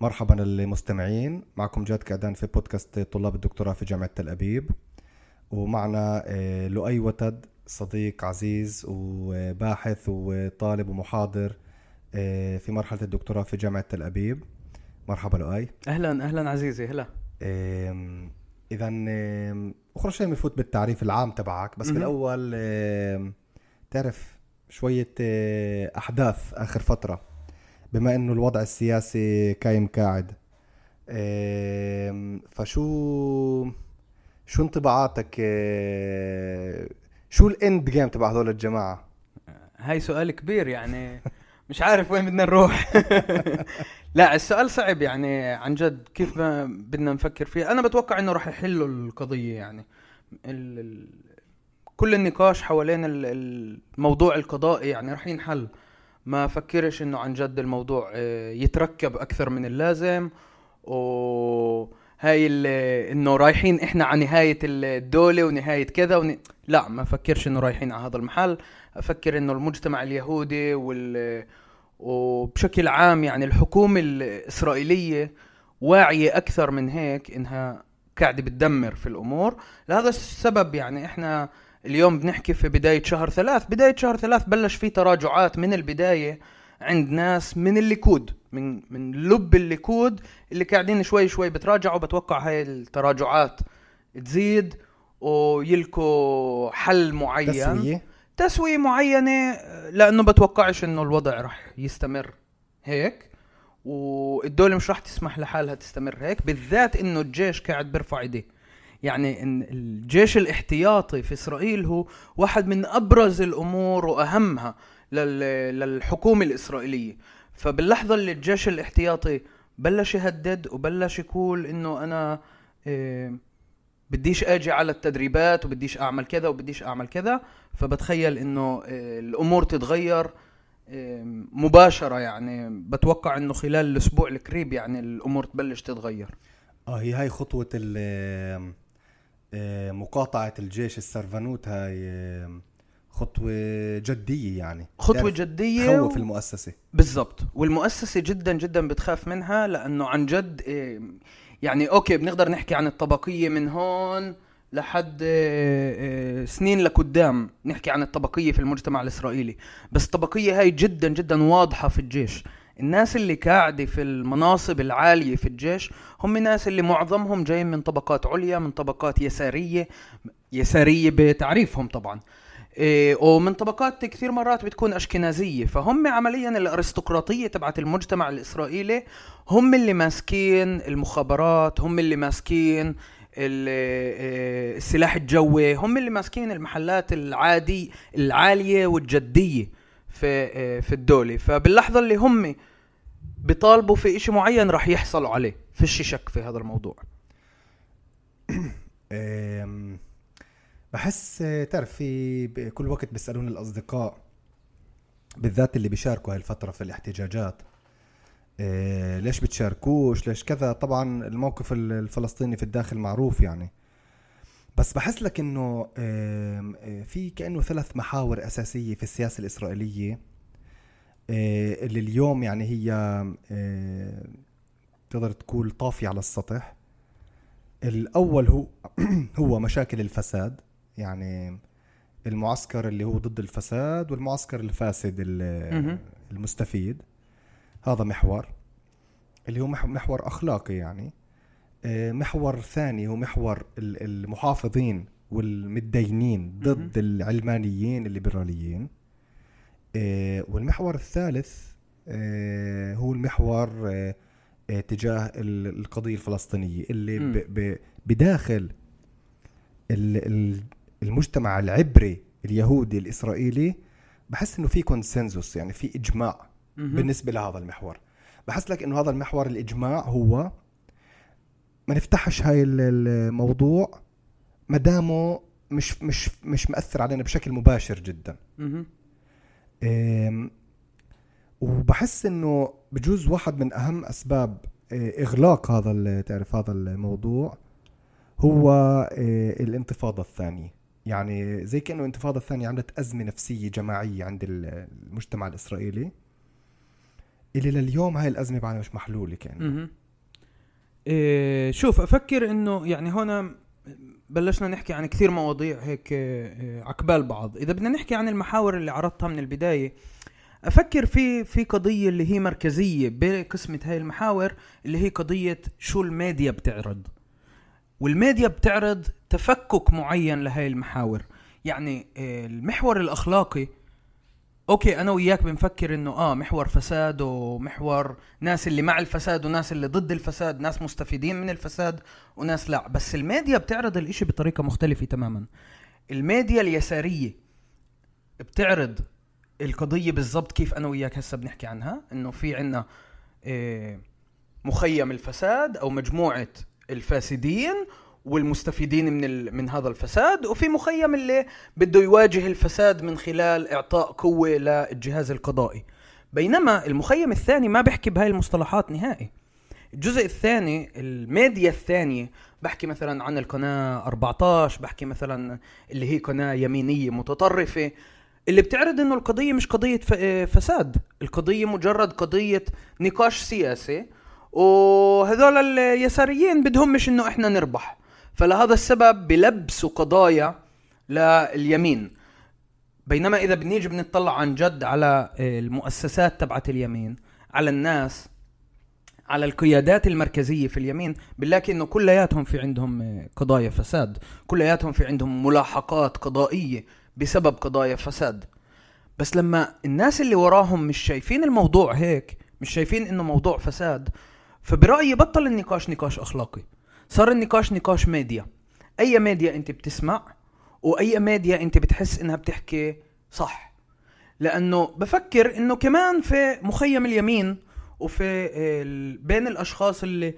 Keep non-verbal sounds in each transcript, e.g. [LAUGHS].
مرحبا المستمعين. معكم جاد كعدان في بودكاست طلاب الدكتوراه في جامعة تل أبيب. ومعنا آه، لؤي وتد صديق عزيز وباحث وطالب ومحاضر آه، في مرحلة الدكتوراه في جامعة تل أبيب. مرحبا لؤي. أهلا أهلا عزيزي هلا. إذا أخرى شيء بنفوت بالتعريف العام تبعك. بس. بالأول تعرف شوية آه، أحداث آخر فترة. بما إنه الوضع السياسي كايم كاعد آم، فشو شو انطباعاتك آه، شو الإند جيم تبع هذول الجماعة؟ هاي سؤال كبير يعني مش عارف وين بدنا نروح. [LAUGHS] لا السؤال صعب يعني عن جد كيف بدنا نفكر فيه. أنا بتوقع إنه راح يحلوا القضية يعني. ال ال كل النقاش حوالين ال- الموضوع القضائي يعني راح ينحل. ما فكرش إنه عن جد الموضوع آه، يتركب أكثر من اللازم. وهاي إنه رايحين إحنا على نهاية الدولة ونهاية كذا ون... لا ما فكرش إنه رايحين على هذا المحل. أفكر إنه المجتمع اليهودي وال وبشكل عام يعني الحكومة الإسرائيلية واعية أكثر من هيك إنها قاعدة بتدمر في الأمور. لهذا السبب يعني إحنا اليوم بنحكي في بداية شهر ثلاث. بداية شهر ثلاث بلش في تراجعات من البداية عند ناس من الليكود من من لب الليكود اللي قاعدين شوي شوي بتراجعوا بتوقع هاي التراجعات تزيد ويلاقوا حل معين. تسوية؟ تسوية معينة لأنه بتوقعش إنه الوضع رح يستمر هيك. والدولة مش رح تسمح لحالها تستمر هيك بالذات إنه الجيش قاعد بيرفع إيديه. يعني إن الجيش الاحتياطي في إسرائيل هو واحد من أبرز الأمور وأهمها لل- للحكومة الإسرائيلية. فباللحظة اللي الجيش الاحتياطي بلش يهدد وبلش يقول إنه أنا إيه بديش أجي على التدريبات وبديش أعمل كذا وبديش أعمل كذا. فبتخيل إنه آه، الأمور تتغير آه، مباشرة يعني. بتوقع إنه خلال الأسبوع القريب يعني الأمور تبلش تتغير. آه هي هاي آه، مقاطعة الجيش ال סרבנות هاي آه، خطوة جدية يعني. خطوة جدية تخوف المؤسسة. بالضبط. والمؤسسة جدا جدا بتخاف منها لأنه عن جد إيه، يعني okay بنقدر نحكي عن الطبقية من هون لحد سنين لقدام نحكي عن الطبقية في المجتمع الإسرائيلي. بس الطبقية هاي جدا جدا واضحة في الجيش. الناس اللي قاعدة في المناصب العالية في الجيش هم ناس اللي معظمهم جايين من طبقات عليا من طبقات يسارية يسارية بتعريفهم طبعا. إيه ومن طبقات كثير مرات بتكون أشكنازية. فهم عمليا الأرستقراطية تبعت المجتمع الإسرائيلي هم اللي ماسكين المخابرات هم اللي ماسكين إيه، السلاح الجوي هم اللي ماسكين المحلات العادي العالية والجدية. في إيه، في الدولة. فباللحظة اللي هم بيطالبوا في إشي معين راح يحصلوا عليه. فيش شك في هذا الموضوع. [COUGHS] بحس آه، تعرف في كل وقت بيسألوني الأصدقاء بالذات اللي بيشاركوا هاي الفترة في الاحتجاجات آه، ليش بتشاركوش؟ ليش كذا؟ طبعا الموقف ال- الفلسطيني في الداخل معروف يعني. بس بحس لك إنه آه، في كأنه ثلاث محاور أساسية في السياسة الإسرائيلية آه، اللي اليوم يعني هي آه، تقدر تقول طافية على السطح. الأول هو [CLEARS THROAT] هو مشاكل الفساد يعني المعسكر اللي هو ضد الفساد والمعسكر الفاسد. المستفيد. هذا محور. اللي هو مح- محور أخلاقي يعني. محور ثاني هو محور ال- المحافظين والمتدينين ضد العلمانيين الليبراليين آه، والمحور الثالث آه، هو المحور آه، آه، تجاه ال- القضية الفلسطينية اللي مم. ب- ب- بداخل ال- ال- المجتمع العبري اليهودي الإسرائيلي بحس إنه في كونسنسوس يعني في إجماع. بالنسبة لهذا المحور بحس لك إنه هذا المحور الإجماع هو ما نفتحش هاي ال- الموضوع مدامه مش مش مش مأثر علينا بشكل مباشر جدا. وبحس إنه بجوز واحد من أهم أسباب آه، إغلاق هذا ال- تعرف هذا الموضوع هو آه، الانتفاضة الثانية. يعني زي كأنه الانتفاضة الثانية عملت أزمة نفسية جماعية عند ال- المجتمع الإسرائيلي اللي لليوم هاي الأزمة بعدها مش محلولة كان مهم. إيه شوف أفكر إنه يعني هنا بلشنا نحكي عن كثير مواضيع هيك إيه، عقبال بعض. إذا بدنا نحكي عن المحاور اللي عرضتها من البداية أفكر في في قضية اللي هي مركزية بقسمة هاي المحاور اللي هي قضية شو الميديا بتعرض. والميديا بتعرض تفكك معين لهاي المحاور. يعني إيه، المحور الأخلاقي Okay أنا وياك بنفكر إنه آه محور فساد ومحور ناس اللي مع الفساد وناس اللي ضد الفساد ناس مستفيدين من الفساد وناس لا. بس الميديا بتعرض الإشي بطريقة مختلفة تماما. الميديا اليسارية بتعرض القضية بالضبط كيف أنا وياك هسه بنحكي عنها إنه في عنا إيه مخيم الفساد أو مجموعة الفاسدين والمستفيدين من. من هذا الفساد وفي مخيم اللي بده يواجه الفساد من خلال إعطاء قوة للجهاز القضائي. بينما المخيم الثاني ما بيحكي بهاي المصطلحات نهائي. الجزء الثاني الميديا الثانية بحكي مثلا عن القناة 14 بحكي مثلا اللي هي قناة يمينية متطرفة اللي بتعرض إنه القضية مش قضية ف- فساد. القضية مجرد قضية نقاش سياسي وهذول اليساريين بدهم مش إنه إحنا نربح. فلهذا السبب بلبسوا قضايا لليمين. بينما إذا بنيجي بنطلع عن جد على آه، المؤسسات تبعت اليمين على الناس على القيادات المركزية في اليمين بنلاقي إنه كلياتهم في عندهم آه، قضايا فساد كلياتهم في عندهم ملاحقات قضائية بسبب قضايا فساد. بس لما الناس اللي وراهم مش شايفين الموضوع هيك مش شايفين إنه موضوع فساد فبرأيي بطل النقاش نقاش أخلاقي. صار النقاش نقاش ميديا. أي ميديا أنت بتسمع وأي ميديا أنت بتحس إنها بتحكي صح. لأنه بفكر إنه كمان في مخيم اليمين وفي ال- بين الأشخاص اللي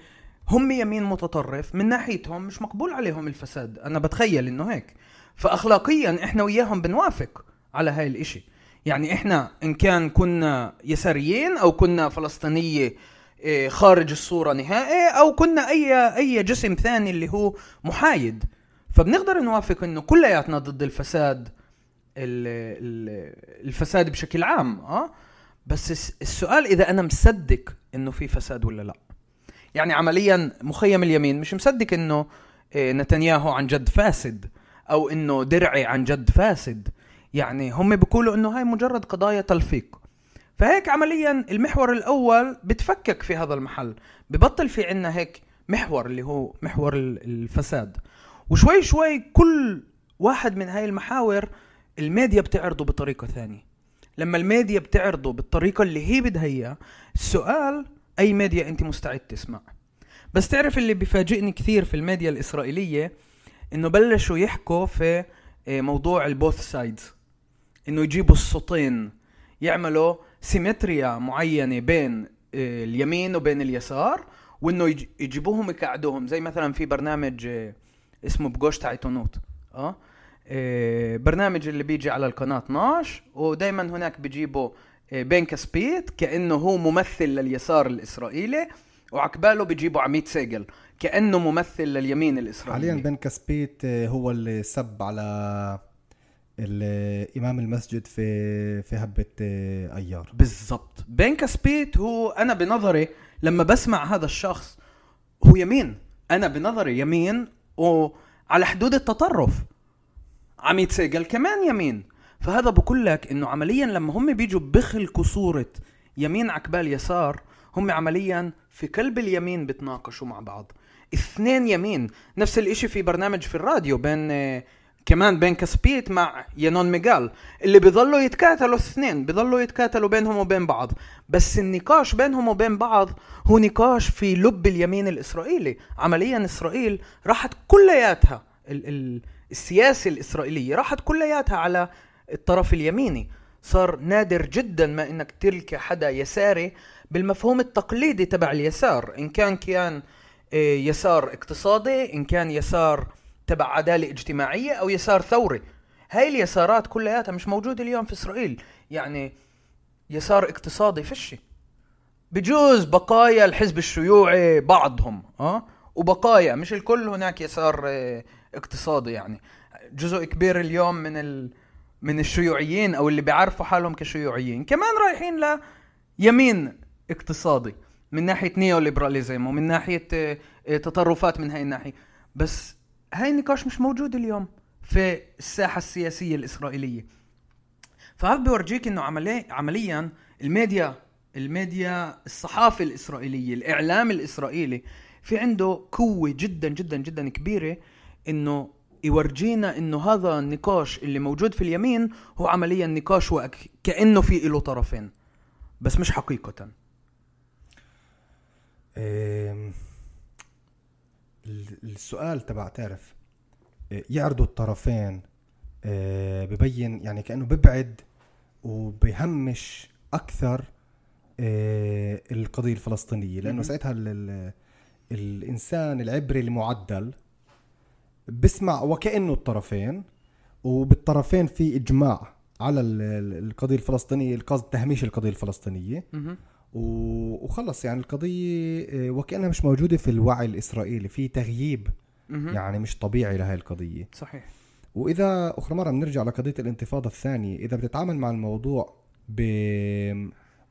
هم يمين متطرف من ناحيتهم مش مقبول عليهم الفساد. أنا بتخيل إنه هيك. فاخلاقيا إحنا وياهم بنوافق على هاي الإشي. يعني إحنا إن كان كنا يساريين أو كنا فلسطينية خارج الصورة نهائي أو كنا أي أي جسم ثاني اللي هو محايد. فبنقدر نوافق إنه كلياتنا ضد الفساد ال- ال- الفساد بشكل عام آه؟ بس الس- السؤال إذا أنا مصدق إنه في فساد ولا لا. يعني عمليا مخيم اليمين مش مصدق إنه إيه، نتنياهو عن جد فاسد أو إنه درعي عن جد فاسد. يعني هم بيقولوا إنه هاي مجرد قضايا تلفيق. فهيك عمليا المحور الأول بتفكك في هذا المحل ببطل في عنا هيك محور اللي هو محور ال- الفساد. وشوي شوي كل واحد من هاي المحاور الميديا بتعرضه بطريقة ثانية. لما الميديا بتعرضه بالطريقة اللي هي بدها اياه السؤال أي ميديا أنت مستعد تسمع؟ بس تعرف اللي بيفاجئني كثير في الميديا الإسرائيلية إنه بلشوا يحكوا في آه، موضوع ال both sides إنه يجيبوا الصوتين يعملوا סימטריה معينة بين آه، اليمين وبين اليسار وإنه يج- يجيبوهم يقعدوهم زي مثلا في برنامج آه، اسمه פגוש את העיתונות آه؟ آه، برنامج اللي بيجي على القناة 12 ودايما هناك بيجيبوا بين كاسبيت كأنه هو ممثل لليسار الإسرائيلي وقباله بيجيبوا عميد سيجل كأنه ممثل لليمين الإسرائيلي. حاليا بن كسبيت آه، هو اللي سب على امام المسجد في في هبة آه، أيار. بالضبط. بين كاسبيت هو أنا بنظري لما بسمع هذا الشخص هو يمين. أنا بنظري يمين وعلى حدود التطرف. عميد سيجل كمان يمين. فهذا بقول لك إنه عمليا لما هم بيجوا بخلقوا صورة يمين عقبال يسار هم عمليا في قلب اليمين بتناقشوا مع بعض. اثنين يمين. نفس الإشي في برنامج في الراديو بين آه، كمان بين كاسبيت مع يانون ميغال اللي بيضلوا يتكاتلوا الاثنين بيضلوا يتكاتلوا بينهم وبين بعض بس النقاش بينهم وبين بعض هو نقاش في لب اليمين الاسرائيلي عمليا اسرائيل راحت كلياتها ال ال السياسة الإسرائيلية راحت كلياتها على الطرف اليميني صار نادر جدا ما انك تلقى حدا يساري بالمفهوم التقليدي تبع اليسار ان كان آه، يسار اقتصادي ان كان يسار تبع عدالة اجتماعية أو يسار ثوري. هاي اليسارات كلياتها مش موجودة اليوم في إسرائيل. يعني يسار اقتصادي فشي. بجوز بقايا الحزب الشيوعي بعضهم آه وبقايا مش الكل هناك يسار آه، اقتصادي يعني. جزء كبير اليوم من ال من الشيوعيين أو اللي بيعرفوا حالهم كشيوعيين. كمان رايحين ل يمين اقتصادي من ناحية neoliberalism ومن ناحية آه، آه، تطرفات من هاي الناحية. بس هاي النقاش مش موجود اليوم في الساحة السياسية الإسرائيلية. فهذا بيورجيك إنه عملي عمليا الميديا الميديا الصحافة الإسرائيلية الإعلام الإسرائيلي في عنده قوة جدا جدا جدا كبيرة إنه يورجينا إنه هذا النقاش اللي موجود في اليمين هو عمليا نقاش كأنه في له طرفين بس مش حقيقه. السؤال تبع تعرف آه، يعرضوا الطرفين آه، ببين يعني كأنه ببعد وبهمش أكثر آه، القضية الفلسطينية. لأنه ساعتها الإنسان العبري المعدل بسمع وكأنه الطرفين وبالطرفين في إجماع على القضية الفلسطينية القصد تهميش القضية الفلسطينية. وخلص يعني القضية آه، وكأنها مش موجودة في الوعي الإسرائيلي في تغييب يعني مش طبيعي لهي القضية. صحيح. وإذا أخرى مرة بنرجع لقضية الانتفاضة الثانية إذا بتتعامل مع الموضوع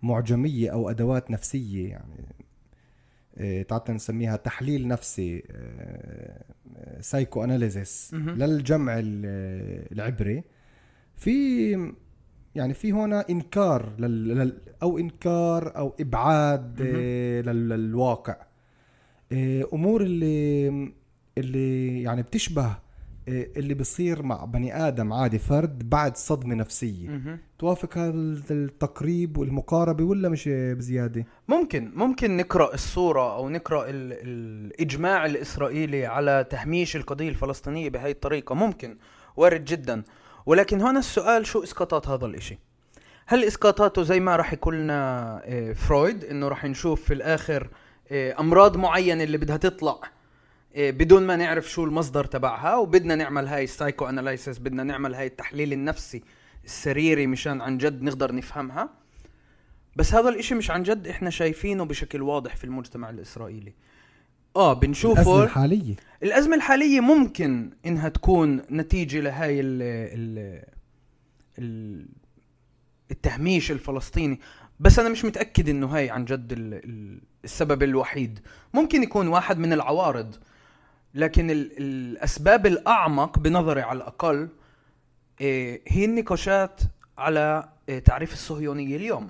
بمعجمية أو أدوات نفسية يعني آه، تعال نسميها تحليل نفسي psychoanalysis للجمع العبري. في يعني في هنا إنكار لل... أو إنكار أو إبعاد آه، للواقع. آه، أمور اللي اللي يعني بتشبه آه، اللي بصير مع بني آدم عادي فرد بعد صدمة نفسية. توافق هذا التقريب والمقاربة ولا مش بزيادة؟ ممكن ممكن نقرأ الصورة أو نقرأ ال... الإجماع الإسرائيلي على تهميش القضية الفلسطينية بهي الطريقة. ممكن وارد جدا. ولكن هنا السؤال شو إسقاطات هذا الإشي؟ هل إسقاطاته زي ما راح يقول لنا آه، فرويد إنه راح نشوف في الآخر آه، أمراض معينة اللي بدها تطلع آه، بدون ما نعرف شو المصدر تبعها وبدنا نعمل هاي psychoanalysis بدنا نعمل هاي التحليل النفسي السريري مشان عن جد نقدر نفهمها. بس هذا الإشي مش عن جد إحنا شايفينه بشكل واضح في المجتمع الإسرائيلي. آه بنشوفه. الأزمة الحالية. الأزمة الحالية ممكن إنها تكون نتيجة لهاي ال ال ال التهميش الفلسطيني بس أنا مش متأكد إنه هاي عن جد ال ال السبب الوحيد. ممكن يكون واحد من العوارض لكن ال الأسباب الأعمق بنظري على الأقل إيه هي النقاشات على إيه تعريف الصهيونية اليوم.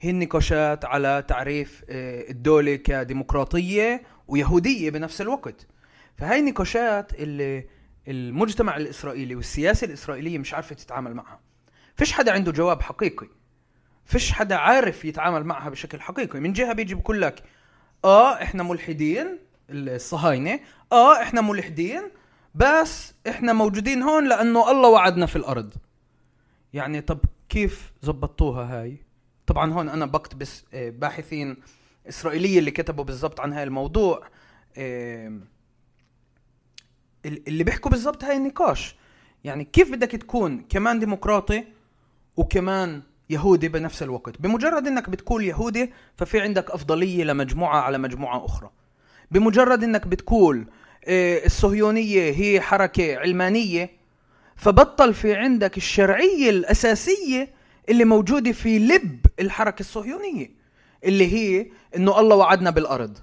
هي النقاشات على تعريف إيه الدولة كديمقراطية ويهودية بنفس الوقت. فهاي النقاشات اللي المجتمع الإسرائيلي والسياسة الإسرائيلية مش عارفة تتعامل معها. فيش حدا عنده جواب حقيقي. فيش حدا عارف يتعامل معها بشكل حقيقي. من جهة بيجي بقول لك آه إحنا ملحدين الصهاينة. آه إحنا ملحدين بس إحنا موجودين هون لأنه الله وعدنا في الأرض. يعني طب كيف زبطوها هاي؟ طبعا هون أنا بقتبس آه، باحثين إسرائيلية اللي كتبوا بالضبط عن هاي الموضوع اللي بيحكوا بالضبط هاي النقاش. يعني كيف بدك تكون كمان ديمقراطي وكمان يهودي بنفس الوقت؟ بمجرد إنك بتكون يهودي ففي عندك أفضلية لمجموعة على مجموعة أخرى. بمجرد إنك بتقول آه، الصهيونية هي حركة علمانية فبطل في عندك الشرعية الأساسية اللي موجوده في لب الحركة الصهيونية اللي هي إنه الله وعدنا بالأرض.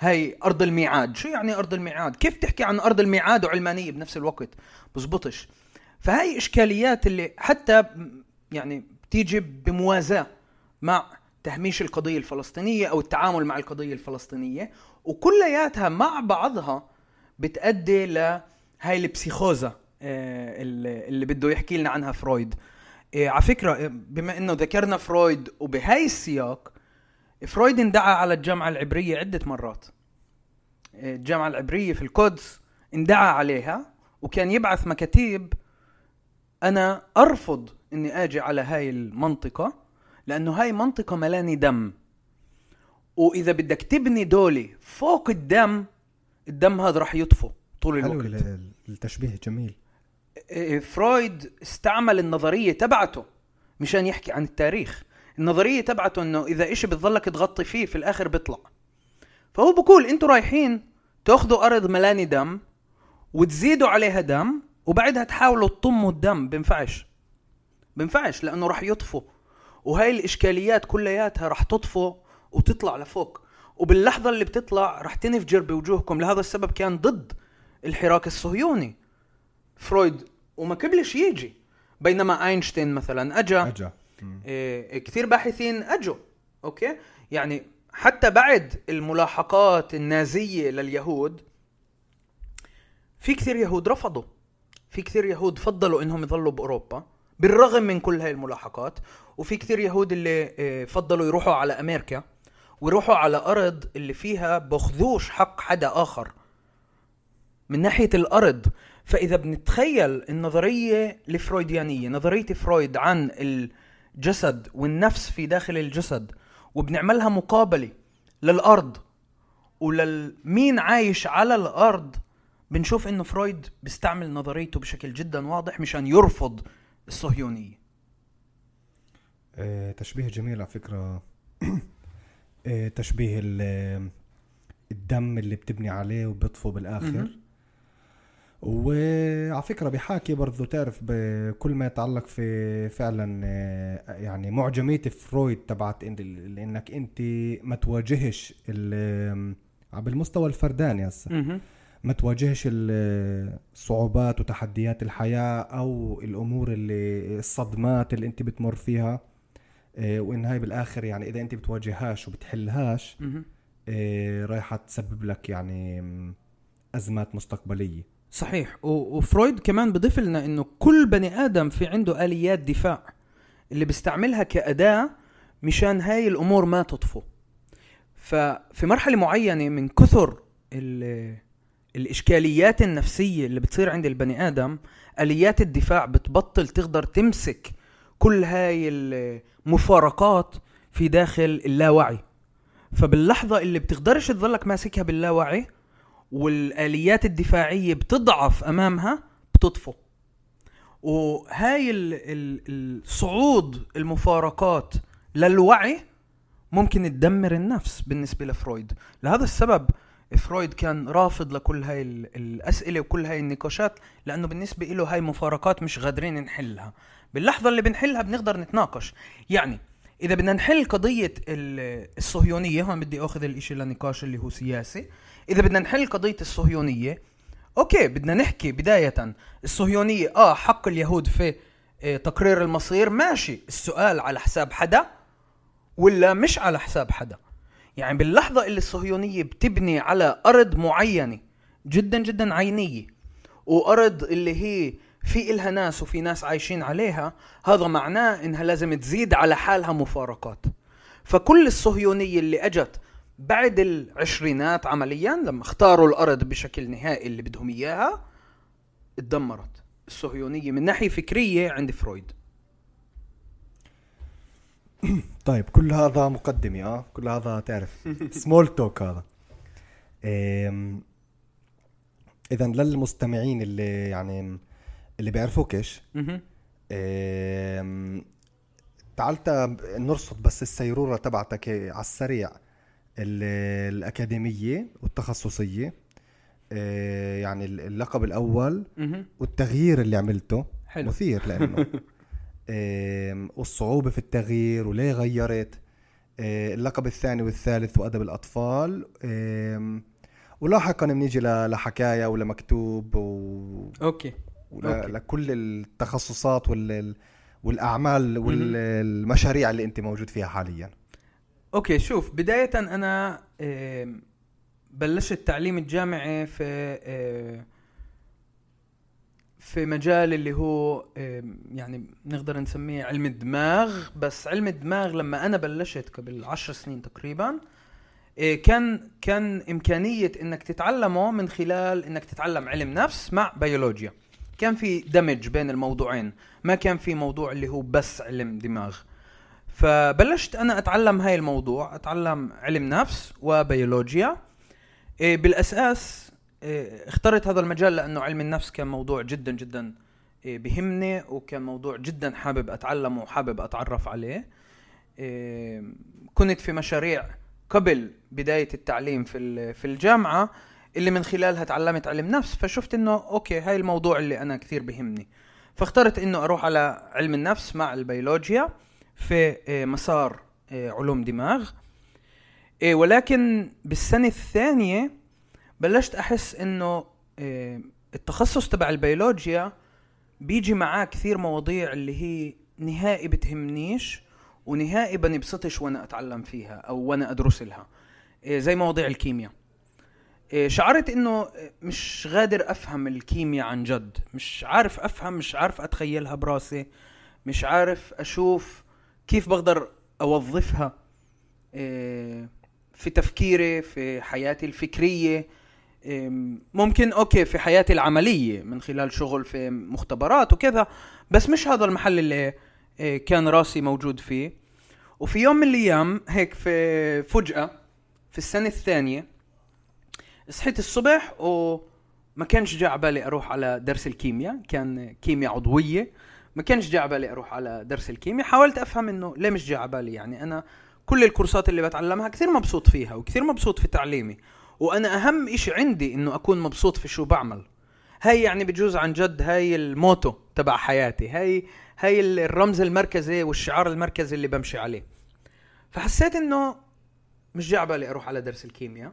هاي أرض الميعاد. شو يعني أرض الميعاد؟ كيف تحكي عن أرض الميعاد وعلمانية بنفس الوقت؟ بزبطش. فهاي إشكاليات اللي حتى يعني بتيجي بموازاة مع تهميش القضية الفلسطينية أو التعامل مع القضية الفلسطينية وكلياتها مع بعضها بتأدي لهاي ال פסיכוזה آه، اللي بده يحكي لنا عنها فرويد. إيه على فكرة إيه، بما إنه ذكرنا فرويد وبهاي السياق فرويد اندعى على الجامعة العبرية عدة مرات. إيه الجامعة العبرية في القدس اندعى عليها وكان يبعث مكاتيب أنا أرفض إني آجي على هاي المنطقة لأنه هاي منطقة ملاني دم. وإذا بدك تبني دولة فوق الدم الدم هذا راح يطفو طول الوقت. حلو التشبيه جميل فرويد استعمل النظرية تبعته مشان يحكي عن التاريخ. النظرية تبعته إنه إذا إشي بتظلك تغطي فيه في الآخر بيطلع. فهو بقول أنتوا رايحين تأخذوا أرض ملاني دم وتزيدوا عليها دم وبعدها تحاولوا تطموا الدم. بينفعش. بينفعش لأنه راح يطفو. وهاي الإشكاليات كلياتها رح تطفو وتطلع لفوق. وباللحظة اللي بتطلع رح تنفجر بوجوهكم لهذا السبب كان ضد الحراك الصهيوني. فرويد وما قبلش يجي. بينما اينشتين مثلا أجا أجا. إيه كثير باحثين أجوا okay؟ يعني حتى بعد الملاحقات النازية لليهود في كثير يهود رفضوا. في كثير يهود فضلوا إنهم يظلوا بأوروبا بالرغم من كل هاي الملاحقات وفي كثير يهود اللي إيه، فضلوا يروحوا على أمريكا ويروحوا على أرض اللي فيها بخذوش حق حدا آخر. من ناحية الأرض فإذا بنتخيل النظرية الفرويديانية نظرية فرويد عن الجسد والنفس في داخل الجسد وبنعملها مقابلة للأرض وللمين عايش على الأرض بنشوف إنه فرويد بيستعمل نظريته بشكل جدا واضح مشان يرفض الصهيونية. آه، تشبيه جميل على فكرة. [CLEARS THROAT] آه، تشبيه ال- الدم اللي بتبني عليه وبيطفو بالآخر. مهم. وعلى فكرة بحاكي برضو تعرف بكل ما يتعلق في فعلا آه، يعني معجمية فرويد تبعت إن- لإنك أنت ما تواجهش على بالمستوى الفرداني هسه. ما تواجهش ال- الصعوبات وتحديات الحياة أو الأمور اللي الصدمات اللي أنت بتمر فيها آه، وإن هاي بالآخر يعني إذا أنت بتواجههاش وبتحلهاش. آه، رايحة تسبب لك يعني م، أزمات مستقبلية صحيح. وفرويد كمان بضيف لنا إنه كل بني آدم في عنده آليات دفاع. اللي بيستعملها كأداة مشان هاي الأمور ما تطفو. ففي مرحلة معينة من كثر ال- الإشكاليات النفسية اللي بتصير عند البني آدم آليات الدفاع بتبطل تقدر تمسك كل هاي المفارقات في داخل اللاوعي. فباللحظة اللي بتقدرش تظلك ماسكها باللاوعي والآليات الدفاعية بتضعف أمامها بتطفو. وهاي ال- ال- الصعود المفارقات للوعي ممكن تدمر النفس بالنسبة لفرويد. لهذا السبب فرويد كان رافض لكل هاي ال- الأسئلة وكل هاي النقاشات لأنه بالنسبة له هاي مفارقات مش قادرين نحلها. باللحظة اللي بنحلها بنقدر نتناقش. يعني إذا بدنا نحل قضية ال- الصهيونية هون بدي أخذ الإشي لنقاش اللي هو سياسي. إذا بدنا نحل قضية الصهيونية أوكي بدنا نحكي بداية. الصهيونية آه حق اليهود في آه، تقرير المصير. ماشي السؤال على حساب حدا ولا مش على حساب حدا؟ يعني باللحظة اللي الصهيونية بتبني على أرض معينة جدا جدا عينية وأرض اللي هي في إلها ناس وفي ناس عايشين عليها هذا معناه إنها لازم تزيد على حالها مفارقات. فكل الصهيونية اللي أجت بعد العشرينات عمليا لما اختاروا الأرض بشكل نهائي اللي بدهم إياها اتدمرت. الصهيونية من ناحية فكرية عند فرويد. [COUGHS] طيب كل هذا مقدمة آه؟ كل هذا تعرف. [LAUGHS] سمول توك هذا. اذا للمستمعين اللي يعني اللي بيعرفوكش تعال تا نرصد بس السيرورة تبعتك على السريع. ال- الأكاديمية والتخصصية أه، يعني اللقب الأول مهم. والتغيير اللي عملته حلو. مثير لأنه [LAUGHS] أم، والصعوبة في التغيير وليه غيرت أه، اللقب الثاني والثالث وأدب الأطفال أم، ولاحقا بنيجي ل- لحكاية ولمكتوب و... أوكي ول- okay. لكل التخصصات وال والأعمال والمشاريع اللي أنت موجود فيها حاليا okay شوف بداية أنا بلشت تعليم الجامعي في في مجال اللي هو يعني نقدر نسميه علم الدماغ. بس علم الدماغ لما أنا بلشت قبل عشر سنين تقريبا آه، كان كان إمكانية إنك تتعلمه من خلال إنك تتعلم علم نفس مع بيولوجيا. كان في دمج بين الموضوعين. ما كان في موضوع اللي هو بس علم دماغ. فبلشت أنا أتعلم هاي الموضوع أتعلم علم نفس وبيولوجيا. إيه بالأساس إيه اخترت هذا المجال لأنه علم النفس كان موضوع جدا جدا إيه بهمني وكان موضوع جدا حابب أتعلمه وحابب أتعرف عليه. كنت في مشاريع قبل بداية التعليم في في الجامعة اللي من خلالها تعلمت علم نفس فشفت إنه أوكي هاي الموضوع اللي أنا كثير بهمني. فاخترت إنه أروح على علم النفس مع البيولوجيا. في آه، مسار آه، علوم دماغ. آه، ولكن بالسنة الثانية بلشت أحس إنه التخصص تبع البيولوجيا بيجي معاه كثير مواضيع اللي هي نهائي بتهمنيش ونهائي بنبسطش وأنا أتعلم فيها أو وأنا أدرس لها زي مواضيع الكيمياء. شعرت إنه مش غادر أفهم الكيمياء عن جد مش عارف أفهم مش عارف أتخيلها براسي مش عارف أشوف كيف بقدر أوظفها إيه في تفكيري في حياتي الفكرية؟ ممكن أوكي في حياتي العملية من خلال شغل في مختبرات وكذا بس مش هذا المحل اللي إيه كان راسي موجود فيه. وفي يوم من الأيام هيك في فجأة في السنة الثانية صحيت الصبح وما كانش جاء على بالي أروح على درس الكيمياء كان كيمياء عضوية. ما كانش جاء على بالي أروح على درس الكيمياء. حاولت أفهم إنه ليه مش جاء على بالي. يعني أنا كل الكورسات اللي بتعلمها كثير مبسوط فيها وكثير مبسوط في تعليمي. وأنا أهم إشي عندي إنه أكون مبسوط في شو بعمل. هاي يعني بجوز عن جد هاي الموتو تبع حياتي. هاي هاي الرمز المركزي والشعار المركزي اللي بمشي عليه. فحسيت إنه مش جاي بالي أروح على درس الكيمياء.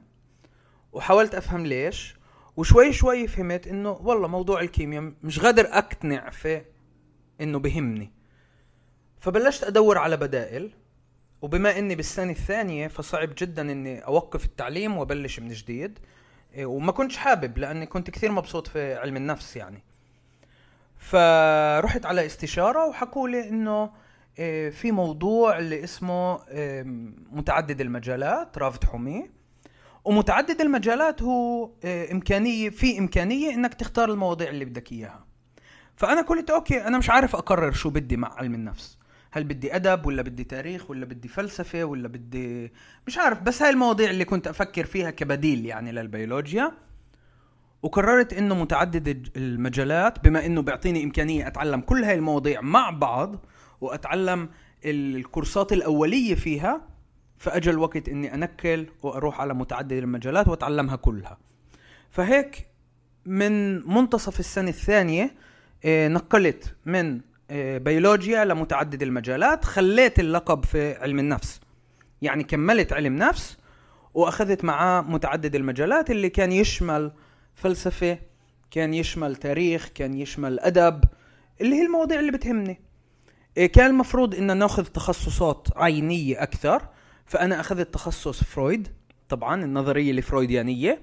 وحاولت أفهم ليش. وشوي شوي فهمت إنه والله موضوع الكيمياء مش قادر اقتنع في إنه بهمني. فبلشت أدور على بدائل وبما إني بالسنة الثانية فصعب جدا إني أوقف التعليم وأبلش من جديد إيه، وما كنتش حابب لأني كنت كثير مبسوط في علم النفس يعني. فرحت على استشارة وحكوا لي إنه إيه، في موضوع اللي اسمه إيه، متعدد المجالات رافد حمي. ومتعدد المجالات هو إمكانية في إمكانية إنك تختار المواضيع اللي بدك إياها. فأنا قلت أوكي أنا مش عارف أقرر شو بدي مع علم النفس. هل بدي أدب ولا بدي تاريخ ولا بدي فلسفة ولا بدي مش عارف. بس هاي المواضيع اللي كنت أفكر فيها كبديل يعني للبيولوجيا وقررت إنه متعدد المجالات بما إنه بيعطيني إمكانية أتعلم كل هاي المواضيع مع بعض وأتعلم الكورسات الأولية فيها فاجى الوقت إني أنكل وأروح على متعدد المجالات وأتعلمها كلها. فهيك من منتصف السنة الثانية نقلت من آه، بيولوجيا لمتعدد المجالات خليت اللقب في علم النفس. يعني كملت علم نفس وأخذت معاه متعدد المجالات اللي كان يشمل فلسفة كان يشمل تاريخ كان يشمل أدب اللي هي المواضيع اللي بتهمني. آه، كان المفروض إن ناخذ تخصصات عينية أكثر فأنا أخذت تخصص فرويد طبعا النظرية الفرويديانية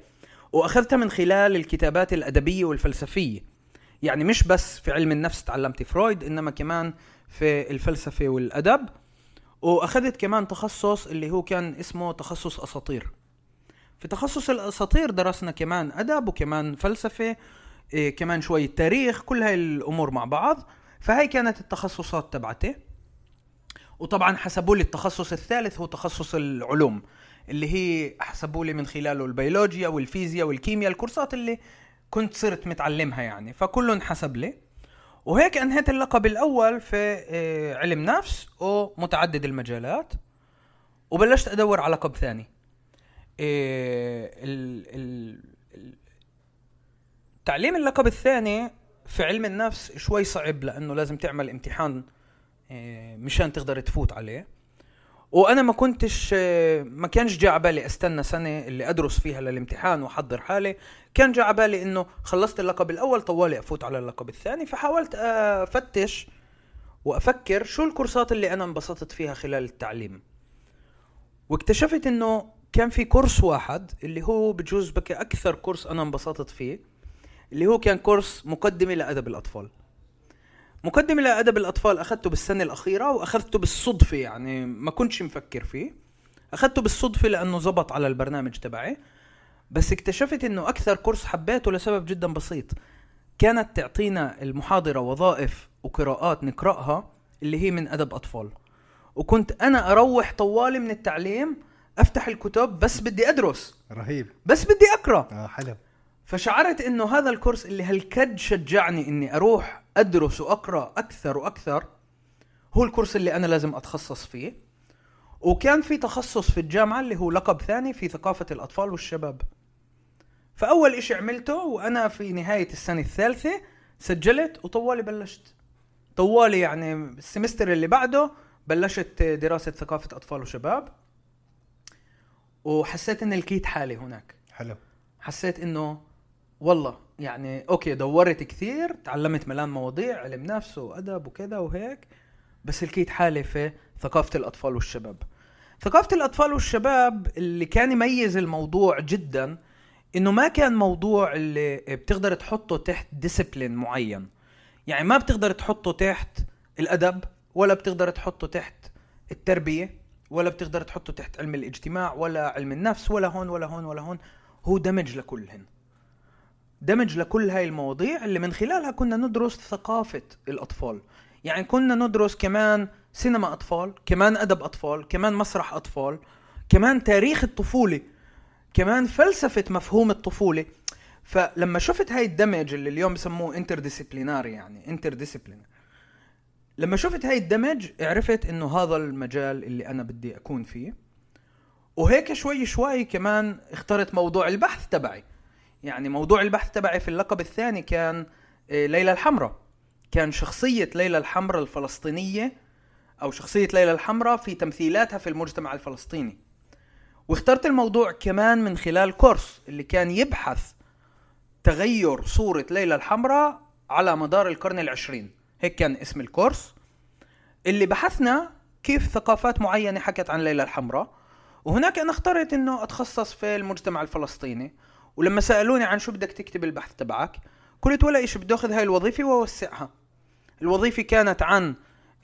وأخذتها من خلال الكتابات الأدبية والفلسفية. يعني مش بس في علم النفس تعلمت فرويد إنما كمان في الفلسفة والأدب. وأخذت كمان تخصص اللي هو كان اسمه تخصص أساطير. في تخصص الأساطير درسنا كمان أدب وكمان فلسفة إيه كمان شوية تاريخ كل هاي الأمور مع بعض. فهي كانت التخصصات تبعتي. وطبعا حسبوا لي التخصص الثالث هو تخصص العلوم اللي هي حسبوا لي من خلاله البيولوجيا والفيزياء والكيمياء الكورسات اللي كنت صرت متعلمها يعني فكله انحسب لي. وهيك انهيت اللقب الأول في آه، علم نفس ومتعدد المجالات وبلشت أدور على لقب ثاني. آه، تعليم اللقب الثاني في علم النفس شوي صعب لأنه لازم تعمل امتحان آه، مشان تقدر تفوت عليه. وأنا ما كنتش ما كانش جاء بالي أستنى سنة اللي أدرس فيها للامتحان وأحضر حالي. كان جاء بالي إنه خلصت اللقب الأول طوالي أفوت على اللقب الثاني فحاولت أفتش وأفكر شو الكورسات اللي أنا انبسطت فيها خلال التعليم. واكتشفت إنه كان في كورس واحد اللي هو بجوز بكي أكثر كورس أنا انبسطت فيه اللي هو كان كورس مقدمة لأدب الأطفال. مقدمة لأدب الأطفال أخذته بالسنة الأخيرة وأخذته بالصدفة يعني ما كنتش مفكر فيه. أخذته بالصدفة لأنه زبط على البرنامج تبعي. بس اكتشفت أنه أكثر كورس حبيته لسبب جدا بسيط. كانت تعطينا المحاضرة وظائف وقراءات نقرأها اللي هي من أدب أطفال. وكنت أنا أروح طوالي من التعليم أفتح الكتب بس بدي أدرس. رهيب. بس بدي أقرأ. آه حلو. فشعرت إنه هذا الكورس اللي هالكد شجعني إني أروح أدرس وأقرأ أكثر وأكثر هو الكورس اللي أنا لازم أتخصص فيه. وكان في تخصص في الجامعة اللي هو لقب ثاني في ثقافة الأطفال والشباب. فأول إشي عملته وأنا في نهاية السنة الثالثة سجلت وطوالي بلشت. طوالي يعني ال semester اللي بعده بلشت دراسة ثقافة أطفال وشباب. وحسيت إنه لقيت حالي هناك. حلو. حسيت إنه والله يعني okay دورت كثير تعلمت ملان مواضيع علم نفس وأدب وكذا وهيك بس لقيت حالي في ثقافة الأطفال والشباب. ثقافة الأطفال والشباب اللي كان يميز الموضوع جدا إنه ما كان موضوع اللي بتقدر تحطه تحت ديسيبلين معين. يعني ما بتقدر تحطه تحت الأدب ولا بتقدر تحطه تحت التربية ولا بتقدر تحطه تحت علم الاجتماع ولا علم النفس ولا هون ولا هون ولا هون. هو دمج لكلهن. دمج لكل هاي المواضيع اللي من خلالها كنا ندرس ثقافة الأطفال. يعني كنا ندرس كمان سينما أطفال كمان أدب أطفال كمان مسرح أطفال كمان تاريخ الطفولة كمان فلسفة مفهوم الطفولة. فلما شفت هاي الدمج اللي اليوم بسموه interdisciplinary يعني interdisciplinary لما شفت هاي الدمج عرفت إنه هذا المجال اللي أنا بدي أكون فيه. وهيك شوي شوي كمان اخترت موضوع البحث تبعي. يعني موضوع البحث تبعي في اللقب الثاني كان آه، ليلى الحمراء. كان شخصية ليلى الحمراء الفلسطينية أو شخصية ليلى الحمراء في تمثيلاتها في المجتمع الفلسطيني. واخترت الموضوع كمان من خلال كورس اللي كان يبحث تغير صورة ليلى الحمراء على مدار القرن العشرين. هيك كان اسم الكورس. اللي بحثنا كيف ثقافات معينة حكت عن ليلى الحمراء. وهناك أنا اخترت أنه أتخصص في المجتمع الفلسطيني. ولما سألوني عن شو بدك تكتب البحث تبعك قلت ولا إيش بدي أخذ هاي الوظيفة وأوسعها. الوظيفة كانت عن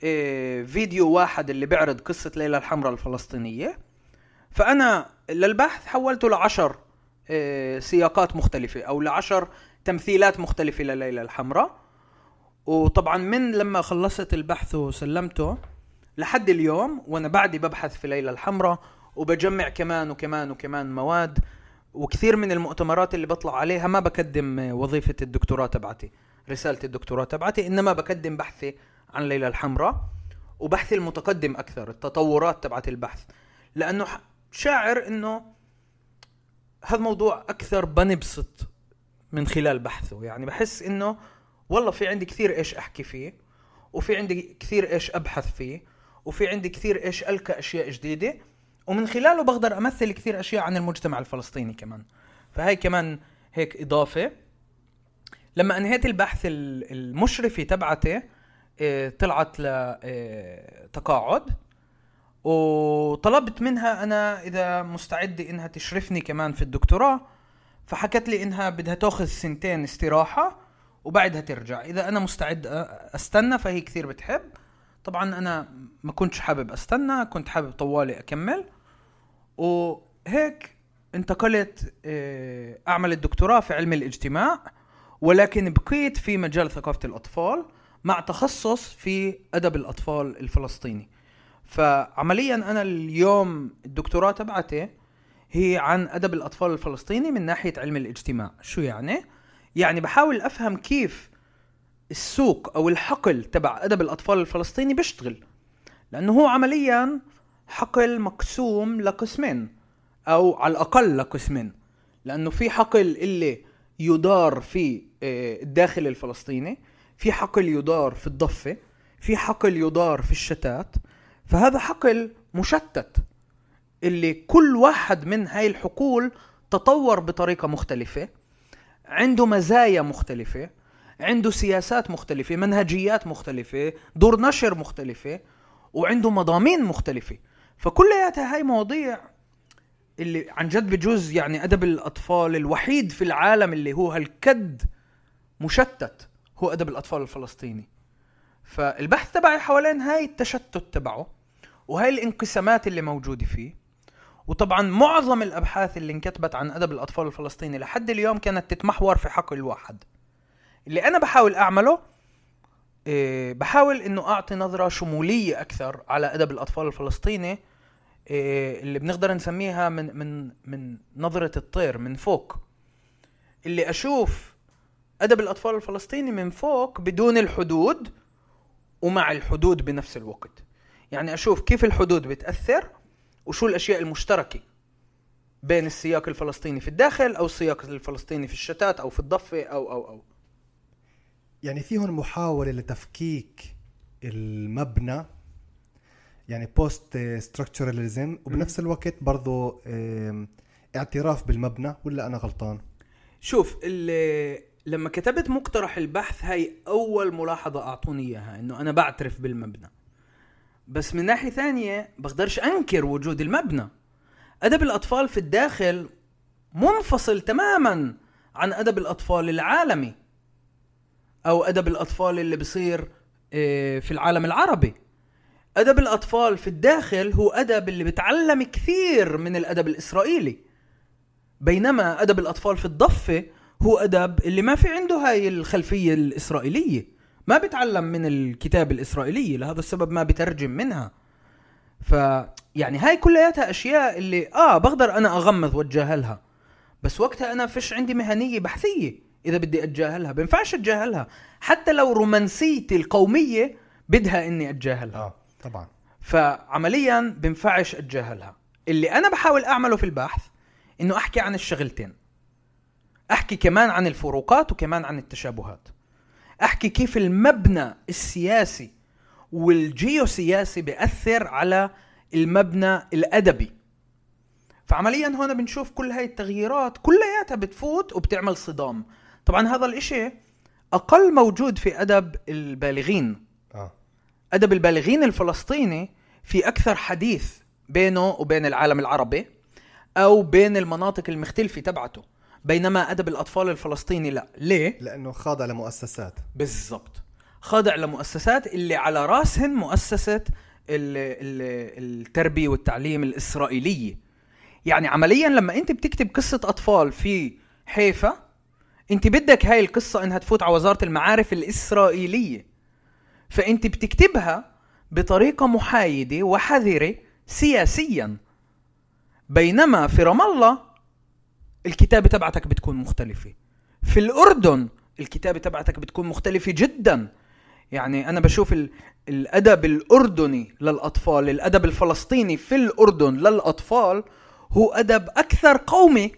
آه، فيديو واحد اللي بيعرض قصة ليلى الحمراء الفلسطينية. فأنا للبحث حولته لعشر آه، سياقات مختلفة أو لعشر تمثيلات مختلفة لليلى الحمراء. وطبعا من لما خلصت البحث وسلمته لحد اليوم وأنا بعدي ببحث في ليلى الحمراء وبجمع كمان وكمان وكمان مواد وكثير من المؤتمرات اللي بطلع عليها ما بقدم وظيفة الدكتوراه تبعتي رسالة الدكتوراه تبعتي إنما بقدم بحثي عن ليلى الحمراء وبحثي المتقدم أكثر التطورات تبعت البحث. لأنه شاعر إنه هذا الموضوع أكثر بنبسط من خلال بحثه. يعني بحس إنه والله في عندي كثير إيش أحكي فيه وفي عندي كثير إيش أبحث فيه وفي عندي كثير إيش ألقى أشياء جديدة ومن خلاله بقدر أمثل كثير أشياء عن المجتمع الفلسطيني كمان. فهي كمان هيك إضافة. لما أنهيت البحث المشرفه تبعتي آه، طلعت لتقاعد آه، وطلبت منها أنا إذا مستعده إنها تشرفني كمان في الدكتوراه. فحكت لي إنها بدها تأخذ سنتين استراحة وبعدها ترجع. إذا أنا مستعد أستنى فهي كثير بتحب. طبعا أنا ما كنتش حابب أستنى كنت حابب طوالي أكمل. وهيك انتقلت آه، أعمل الدكتوراه في علم الاجتماع ولكن بقيت في مجال ثقافة الأطفال مع تخصص في أدب الأطفال الفلسطيني. فعمليا أنا اليوم الدكتوراه تبعتي هي عن أدب الأطفال الفلسطيني من ناحية علم الاجتماع. شو يعني؟ يعني بحاول أفهم كيف السوق أو الحقل تبع أدب الأطفال الفلسطيني بيشتغل. لأنه هو عمليا حقل مقسوم لقسمين أو على الأقل لقسمين لأنه في حقل اللي يدار في آه، الداخل الفلسطيني في حقل يدار في الضفة في حقل يدار في الشتات فهذا حقل مشتت اللي كل واحد من هاي الحقول تطور بطريقة مختلفة عنده مزايا مختلفة عنده سياسات مختلفة منهجيات مختلفة دور نشر مختلفة وعنده مضامين مختلفة. فكلياتها هاي مواضيع اللي عن جد بجوز يعني أدب الأطفال الوحيد في العالم اللي هو هالكد مشتت هو أدب الأطفال الفلسطيني. فالبحث تبعي حوالين هاي التشتت تبعه وهاي الانقسامات اللي موجودة فيه. وطبعا معظم الأبحاث اللي انكتبت عن أدب الأطفال الفلسطيني لحد اليوم كانت تتمحور في حقل واحد. اللي أنا بحاول أعمله بحاول إنه أعطي نظرة شمولية أكثر على أدب الأطفال الفلسطيني إيه اللي بنقدر نسميها من من من نظرة الطير من فوق. اللي أشوف أدب الأطفال الفلسطيني من فوق بدون الحدود ومع الحدود بنفس الوقت. يعني أشوف كيف الحدود بتأثر وشو الأشياء المشتركة بين السياق الفلسطيني في الداخل أو السياق الفلسطيني في الشتات أو في الضفة أو أو أو. يعني في هون محاولة لتفكيك المبنى يعني post-structuralism وبنفس الوقت برضه اعتراف بالمبنى ولا أنا غلطان؟ شوف اللي لما كتبت مقترح البحث هاي أول ملاحظة أعطوني إياها إنه أنا بعترف بالمبنى. بس من ناحية ثانية بقدرش أنكر وجود المبنى. أدب الأطفال في الداخل منفصل تماما عن أدب الأطفال العالمي. أو أدب الأطفال اللي بصير آه، في العالم العربي. أدب الأطفال في الداخل هو أدب اللي بتعلم كثير من الأدب الإسرائيلي. بينما أدب الأطفال في الضفة هو أدب اللي ما في عنده هاي الخلفية الإسرائيلية. ما بيتعلم من الكتاب الإسرائيلي لهذا السبب ما بترجم منها. ف يعني هاي كلياتها أشياء اللي آه بقدر أنا أغمض واتجاهلها بس وقتها أنا فيش عندي مهنية بحثية. إذا بدي أتجاهلها. بينفعش أتجاهلها. حتى لو رومانسيتي القومية بدها إني أتجاهلها. آه طبعا. فعمليا بنفعش أتجاهلها. اللي أنا بحاول أعمله في البحث إنه أحكي عن الشغلتين. أحكي كمان عن الفروقات وكمان عن التشابهات. أحكي كيف المبنى السياسي والجيوسياسي بيأثر على المبنى الأدبي. فعمليا هون بنشوف كل هاي التغييرات كلياتها بتفوت وبتعمل صدام. طبعا هذا الإشي أقل موجود في أدب البالغين. آه. أدب البالغين الفلسطيني في أكثر حديث بينه وبين العالم العربي أو بين المناطق المختلفة تبعته بينما أدب الأطفال الفلسطيني لا. ليه؟ لأنه خاضع لمؤسسات. بالضبط. خاضع لمؤسسات اللي على راسهن مؤسسة ال- ال- التربية والتعليم الإسرائيلية. يعني عمليا لما أنت بتكتب قصة أطفال في حيفا انت بدك هاي القصة انها تفوت على وزارة المعارف الإسرائيلية. فانت بتكتبها بطريقة محايدة وحذرة سياسيا. بينما في رام الله الكتابة تبعتك بتكون مختلفة. في الأردن الكتابة تبعتك بتكون مختلفة جدا. يعني أنا بشوف ال... الأدب الأردني للأطفال الأدب الفلسطيني في الأردن للأطفال هو أدب أكثر قومي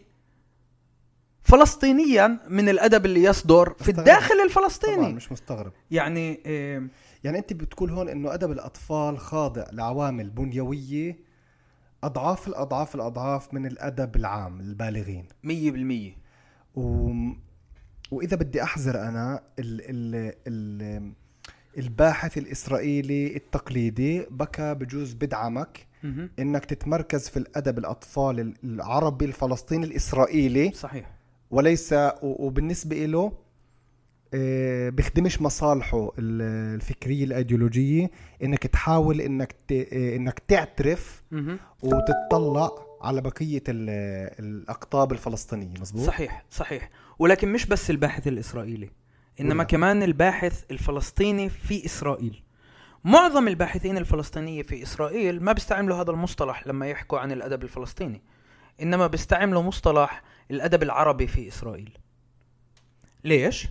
فلسطينيا من الأدب اللي يصدر في مستغرب. الداخل طبعا الفلسطيني مش مستغرب. يعني يعني أنت بتقول هون إنه أدب الأطفال خاضع لعوامل بنيوية أضعاف الأضعاف الأضعاف من الأدب العام البالغين. مية بالمية. و... وإذا بدي أحذر أنا ال... ال... ال... الباحث الإسرائيلي التقليدي بكى بجوز بدعمك. إنك تتمركز في الأدب الأطفال العربي الفلسطيني الإسرائيلي صحيح. وليس و- وبالنسبة له آه، بيخدمش مصالحه ال- الفكرية الأيديولوجية إنك تحاول إنك إنك تعترف. وتتطلع على بقية ال- الأقطاب الفلسطينية مزبوط؟ صحيح صحيح ولكن مش بس الباحث الإسرائيلي إنما ولا. كمان الباحث الفلسطيني في إسرائيل معظم الباحثين الفلسطينية في إسرائيل ما بيستعملوا هذا المصطلح لما يحكوا عن الأدب الفلسطيني إنما بيستعملوا مصطلح الأدب العربي في إسرائيل. ليش؟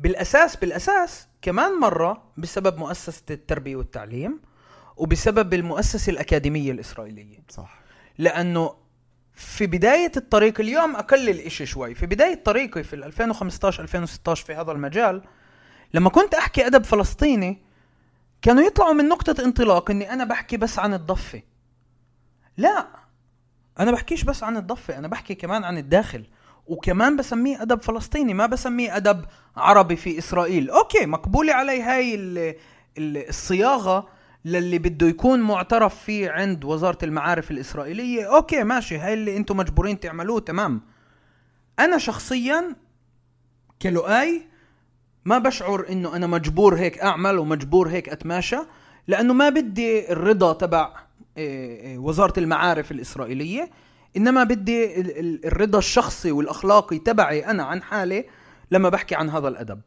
بالأساس بالأساس كمان مرة بسبب مؤسسة التربية والتعليم وبسبب المؤسسة الأكاديمية الإسرائيلية. صح. لأنه في بداية الطريق اليوم أقلل إشي شوي. في بداية طريقي في ال 2015 2016 في هذا المجال لما كنت أحكي أدب فلسطيني كانوا يطلعوا من نقطة انطلاق إني أنا بحكي بس عن الضفة. لا. أنا بحكيش بس عن الضفة أنا بحكي كمان عن الداخل وكمان بسميه أدب فلسطيني ما بسميه أدب عربي في إسرائيل. okay مقبولة علي هاي ال ال الصياغة للي بده يكون معترف فيه عند وزارة المعارف الإسرائيلية. okay ماشي هاي اللي أنتم مجبورين تعملوه تمام. أنا شخصيا كلؤي ما بشعر إنه أنا مجبور هيك أعمل ومجبور هيك أتماشى لأنه ما بدي الرضا تبع إيه، إيه، وزارة المعارف الإسرائيلية. إنما بدي ال- ال- الرضا الشخصي والأخلاقي تبعي أنا عن حالي لما بحكي عن هذا الأدب.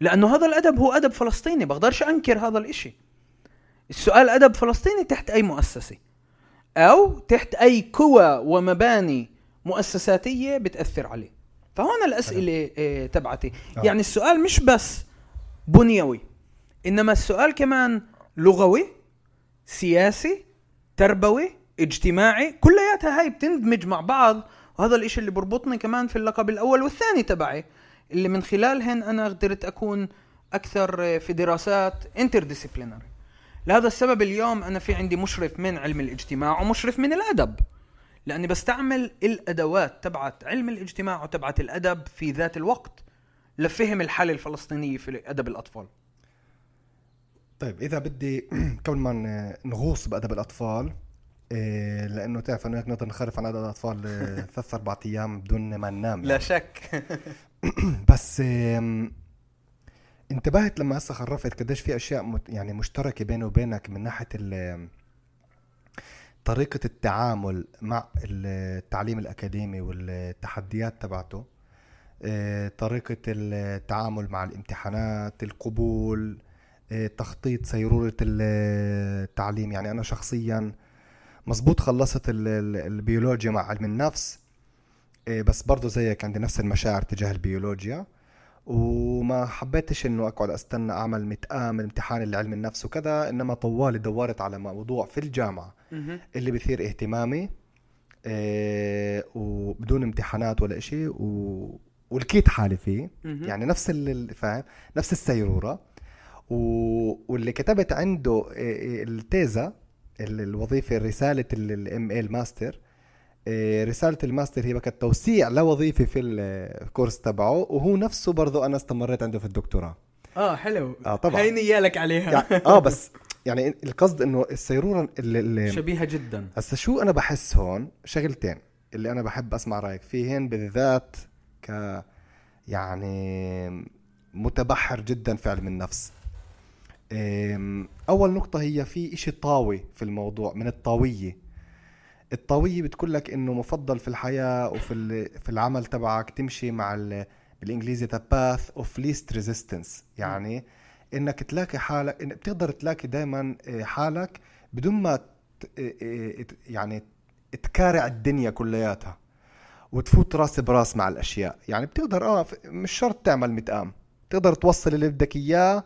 لأنه هذا الأدب هو أدب فلسطيني بقدرش أنكر هذا الإشي. السؤال أدب فلسطيني تحت أي مؤسسة؟ أو تحت أي قوى ومباني مؤسساتية بتأثر عليه. فهون الأسئلة إيه، تبعتي. آه. يعني السؤال مش بس بنيوي إنما السؤال كمان لغوي سياسي تربوي اجتماعي كلياتها هاي بتندمج مع بعض. وهذا الإشي اللي بربطني كمان في اللقب الأول والثاني تبعي اللي من خلالهن أنا قدرت أكون أكثر في دراسات انترديسيبلينري لهذا السبب اليوم أنا في عندي مشرف من علم الاجتماع ومشرف من الأدب. لأني بستعمل الأدوات تبعت علم الاجتماع وتبعت الأدب في ذات الوقت لفهم الحالة الفلسطينية في أدب الأطفال. طيب إذا بدي [CLEARS THROAT] قبل ما نغوص بأدب الأطفال إيه لأنه تعرف انه هيك نقدر نخرف عن أدب الأطفال إيه، [LAUGHS] ثلاث أربع أيام بدون ما ننام لا شك. [CLEARS THROAT] بس انتبهت لما هسه خرفت قديش في أشياء يعني مشتركة بيني وبينك من ناحية طريقة التعامل مع التعليم الأكاديمي والتحديات تبعته إيه، طريقة التعامل مع الامتحانات القبول تخطيط سيرورة التعليم. يعني أنا شخصيا مزبوط خلصت البيولوجيا مع علم النفس إيه، بس برضو زيك عندي نفس المشاعر تجاه البيولوجيا وما حبيتش إنه أقعد أستنى أعمل متآمل امتحان لعلم النفس وكذا إنما طوالي دورت على موضوع في الجامعة اللي بيثير اهتمامي إيه وبدون امتحانات ولا إشي و... ولقيت حالي فيه. يعني نفس فاهم؟ نفس السيرورة. و... واللي كتبت عنده ال תזה الوظيفة رسالة ال MA الماستر إيه، رسالة الماستر هي كانت توسيع لوظيفة في الكورس تبعه وهو نفسه برضه أنا استمريت عنده في الدكتوراه. آه حلو. آه طبعا. هيني جايلك عليها. يعني آه [LAUGHS] بس يعني القصد إنه السيروره اللي, اللي شبيهة جدا. هسا شو أنا بحس هون؟ شغلتين اللي أنا بحب أسمع رأيك فيهن بالذات ك يعني متبحر جدا في علم النفس. أول نقطة هي في إشي طاوي في الموضوع من الطاوية. الطاوية بتقول لك إنه مفضل في الحياة وفي في العمل تبعك تمشي مع بالإنجليزي the path of least resistance يعني إنك تلاقي حالك بتقدر تلاقي دائما آه، حالك بدون ما آه، آه، يعني تكارع الدنيا كلياتها وتفوت راس براس مع الأشياء. يعني بتقدر آه مش شرط تعمل متقام تقدر توصل اللي بدك إياه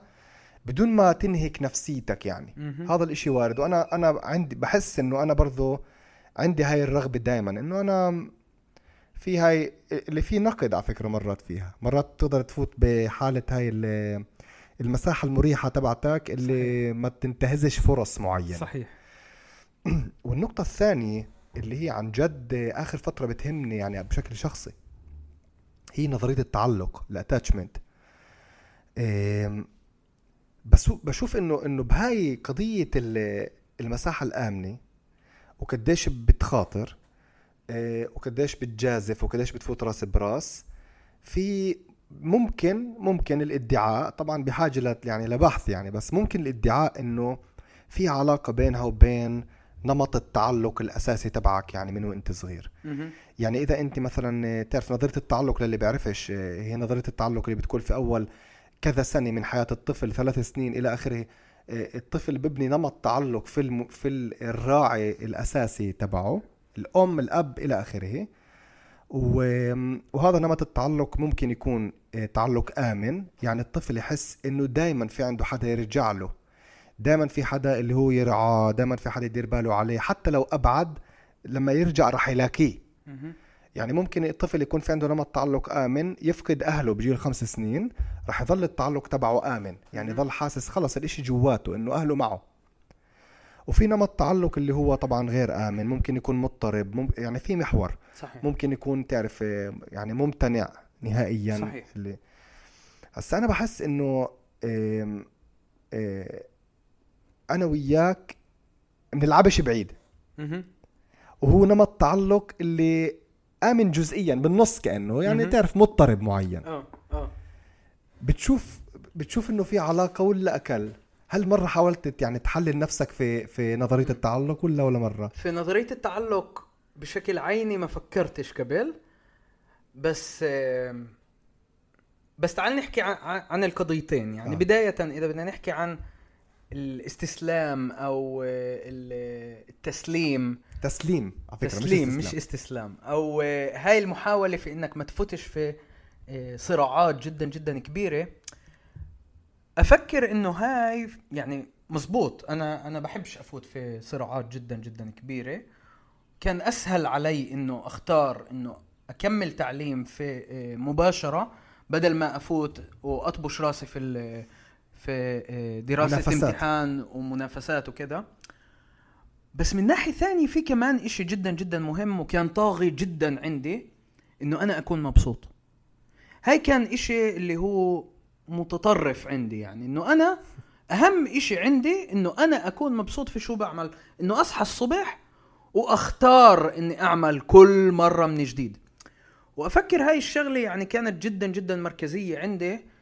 بدون ما تنهك نفسيتك يعني. هذا الإشي وارد. وأنا أنا عندي بحس إنه أنا برضو عندي هاي الرغبة دائما إنه أنا في هاي اللي في نقد على فكرة مرات فيها. مرات تقدر تفوت بحالة هاي المساحة المريحة تبعتك اللي صحيح. ما تنتهزش فرص معينة. صحيح. [CLEARS THROAT] والنقطة الثانية اللي هي عن جد آخر فترة بتهمني يعني بشكل شخصي هي نظرية التعلق الاتاتشمنت بس بشوف إنه إنه بهاي قضية المساحة الآمنة وقديش بتخاطر آه، وقديش بتجازف وقديش بتفوت رأس براس في ممكن ممكن الادعاء طبعا بحاجه يعني لبحث يعني بس ممكن الادعاء إنه في علاقة بينها وبين نمط التعلق الأساسي تبعك يعني من وإنت صغير. يعني إذا إنت مثلا تعرف نظرية التعلق للي بيعرفش آه، هي نظرية التعلق اللي بتكون في أول كذا سنة من حياة الطفل ثلاث سنين إلى آخره آه، الطفل ببني نمط تعلق في الم... في الراعي الأساسي تبعه الأم الأب إلى آخره. وهذا نمط التعلق ممكن يكون آه، تعلق آمن. يعني الطفل يحس إنه دائما في عنده حدا يرجع له. دائما في حدا اللي هو يرعاه دائما في حدا يدير باله عليه. حتى لو أبعد لما يرجع راح يلاقيه. يعني ممكن الطفل يكون في عنده نمط تعلق آمن يفقد أهله بجيل خمس سنين راح يظل التعلق تبعه آمن. يعني يظل حاسس خلص الإشي جواته إنه أهله معه. وفي نمط تعلق اللي هو طبعا غير آمن ممكن يكون مضطرب مم... يعني في محور. صحيح. ممكن يكون تعرف يعني ممتنع نهائيا صحيح. اللي هسا أنا بحس إنه إيه إيه أنا وياك بنلعبش بعيد. وهو نمط تعلق اللي آمن جزئيا بالنص كأنه يعني تعرف مضطرب معين. آه آه. بتشوف بتشوف إنه في علاقة ولا أكل؟ هل مرة حاولت يعني تحلل نفسك في في نظرية التعلق ولا ولا مرة؟ في نظرية التعلق بشكل عيني ما فكرتش قبل بس بس تعال نحكي عن, عن القضيتين. يعني آه. بداية إذا بدنا نحكي عن الاستسلام أو التسليم. تسليم على فكرة تسليم مش استسلام. مش استسلام. أو هاي المحاولة في إنك ما تفوتش في آه، صراعات جدا جدا كبيرة. أفكر إنه هاي يعني مزبوط. أنا أنا بحبش أفوت في صراعات جدا جدا كبيرة. كان أسهل علي إنه أختار إنه أكمل تعليم في آه، مباشرة بدل ما أفوت وأطبش راسي في في آه، دراسة منافسات. امتحان ومنافسات وكده. بس من ناحية ثانية في كمان إشي جدا جدا مهم وكان طاغي جدا عندي إنه أنا أكون مبسوط. هاي كان إشي اللي هو متطرف عندي يعني إنه أنا أهم إشي عندي إنه أنا أكون مبسوط في شو بعمل. إنه أصحى الصبح وأختار إني أعمل كل مرة من جديد. وأفكر هاي الشغلة يعني كانت جدا جدا مركزية عندي.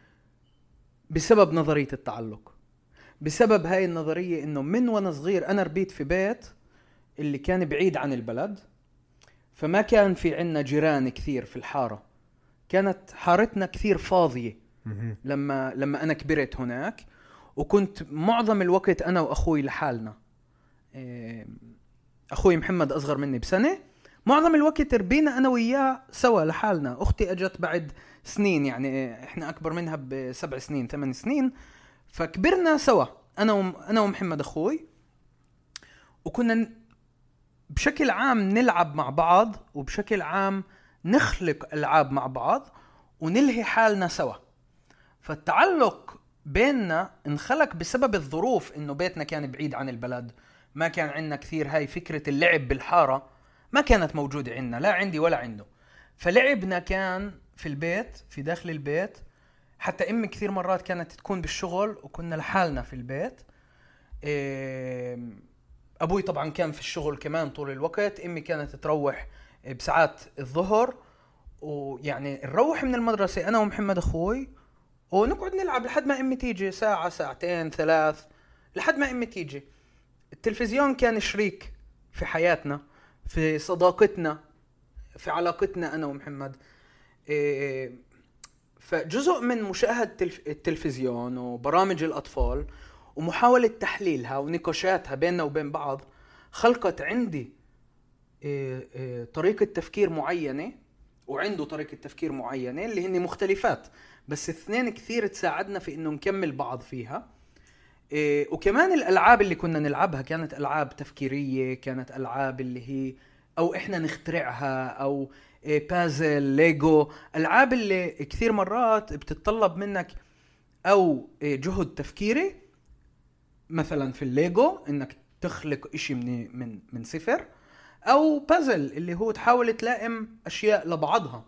بسبب نظرية التعلق. بسبب هاي النظرية إنه من وأنا صغير أنا ربيت في بيت اللي كان بعيد عن البلد فما كان في عنا جيران كثير في الحارة. كانت حارتنا كثير فاضية. لما لما أنا كبرت هناك وكنت معظم الوقت أنا وأخوي لحالنا. إيه، أخوي محمد أصغر مني بسنة. معظم الوقت ربينا أنا وياه سوا لحالنا. أختي أجت بعد سنين يعني إحنا أكبر منها بسبع سنين ثمان سنين فكبرنا سوا أنا وم أنا ومحمد أخوي وكنا بشكل عام نلعب مع بعض وبشكل عام نخلق ألعاب مع بعض ونلهي حالنا سوا. فالتعلق بيننا انخلق بسبب الظروف إنه بيتنا كان بعيد عن البلد ما كان عندنا كثير هاي فكرة اللعب بالحارة ما كانت موجودة عندنا لا عندي ولا عنده. فلعبنا كان في البيت في داخل البيت. حتى أمي كثير مرات كانت تكون بالشغل وكنا لحالنا في البيت. إيه، أبوي طبعا كان في الشغل كمان طول الوقت. أمي كانت تروح بساعات الظهر. ويعني نروح من المدرسة أنا ومحمد أخوي ونقعد نلعب لحد ما أمي تيجي. ساعة ساعتين ثلاث لحد ما أمي تيجي. التلفزيون كان شريك في حياتنا في صداقتنا في علاقتنا أنا ومحمد. فجزء من مشاهدة التلف- التلفزيون وبرامج الأطفال ومحاولة تحليلها ونقاشاتها بيننا وبين بعض خلقت عندي إيه، إيه، طريقة تفكير معينة وعنده طريقة تفكير معينة اللي هن مختلفات بس اثنين كثير تساعدنا في إنه نكمل بعض فيها. إيه، وكمان الألعاب اللي كنا نلعبها كانت ألعاب تفكيرية كانت ألعاب اللي هي أو إحنا نخترعها أو إيه، puzzle Lego ألعاب اللي كثير مرات بتتطلب منك أو إيه، جهد تفكيري. مثلا في الليجو إنك تخلق إشي من من من صفر. أو بازل اللي هو تحاول تلائم أشياء لبعضها.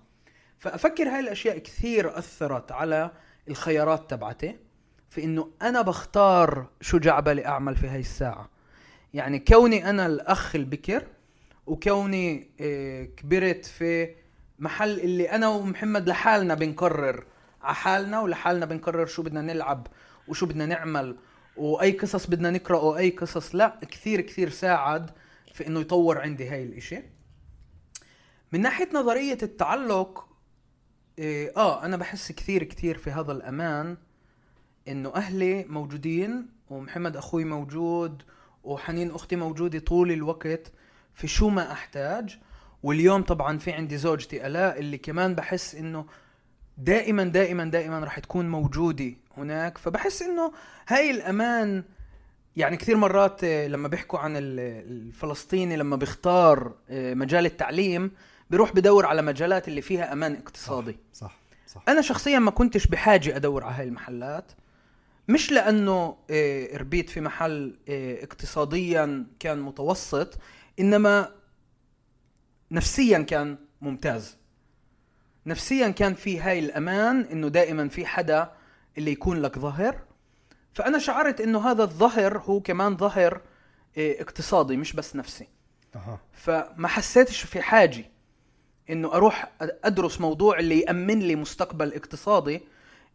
فأفكر هاي الأشياء كثير أثرت على الخيارات تبعتي. في إنه أنا بختار شو جاي عبالي اعمل في هاي الساعة. يعني كوني أنا الأخ البكر وكوني آه، كبرت في محل اللي أنا ومحمد لحالنا بنقرر على حالنا ولحالنا بنقرر شو بدنا نلعب وشو بدنا نعمل وأي قصص بدنا نقرأ وأي قصص لا كثير كثير ساعد في إنه يطور عندي هاي الإشي. من ناحية نظرية التعلق آه أنا بحس كثير كثير في هذا الأمان إنه أهلي موجودين ومحمد أخوي موجود وحنين أختي موجودة طول الوقت. في شو ما أحتاج. واليوم طبعا في عندي زوجتي الاء اللي كمان بحس إنه دائما دائما دائما راح تكون موجودة هناك. فبحس إنه هاي الأمان يعني كثير مرات آه، لما بيحكوا عن ال- الفلسطيني لما بيختار آه، مجال التعليم بيروح بدور على مجالات اللي فيها أمان اقتصادي. صح صح أنا شخصيا ما كنتش بحاجة أدور على هاي المحلات. مش لأنه آه، ربيت في محل اقتصاديا كان متوسط. إنما نفسيا كان ممتاز. نفسيا كان في هاي الأمان إنه دائما في حدا اللي يكون لك ظهر فأنا شعرت إنه هذا الظهر هو كمان ظهر آه، اقتصادي مش بس نفسي. أها. فما حسيتش في حاجة إنه أروح أدرس موضوع اللي يأمن لي مستقبل اقتصادي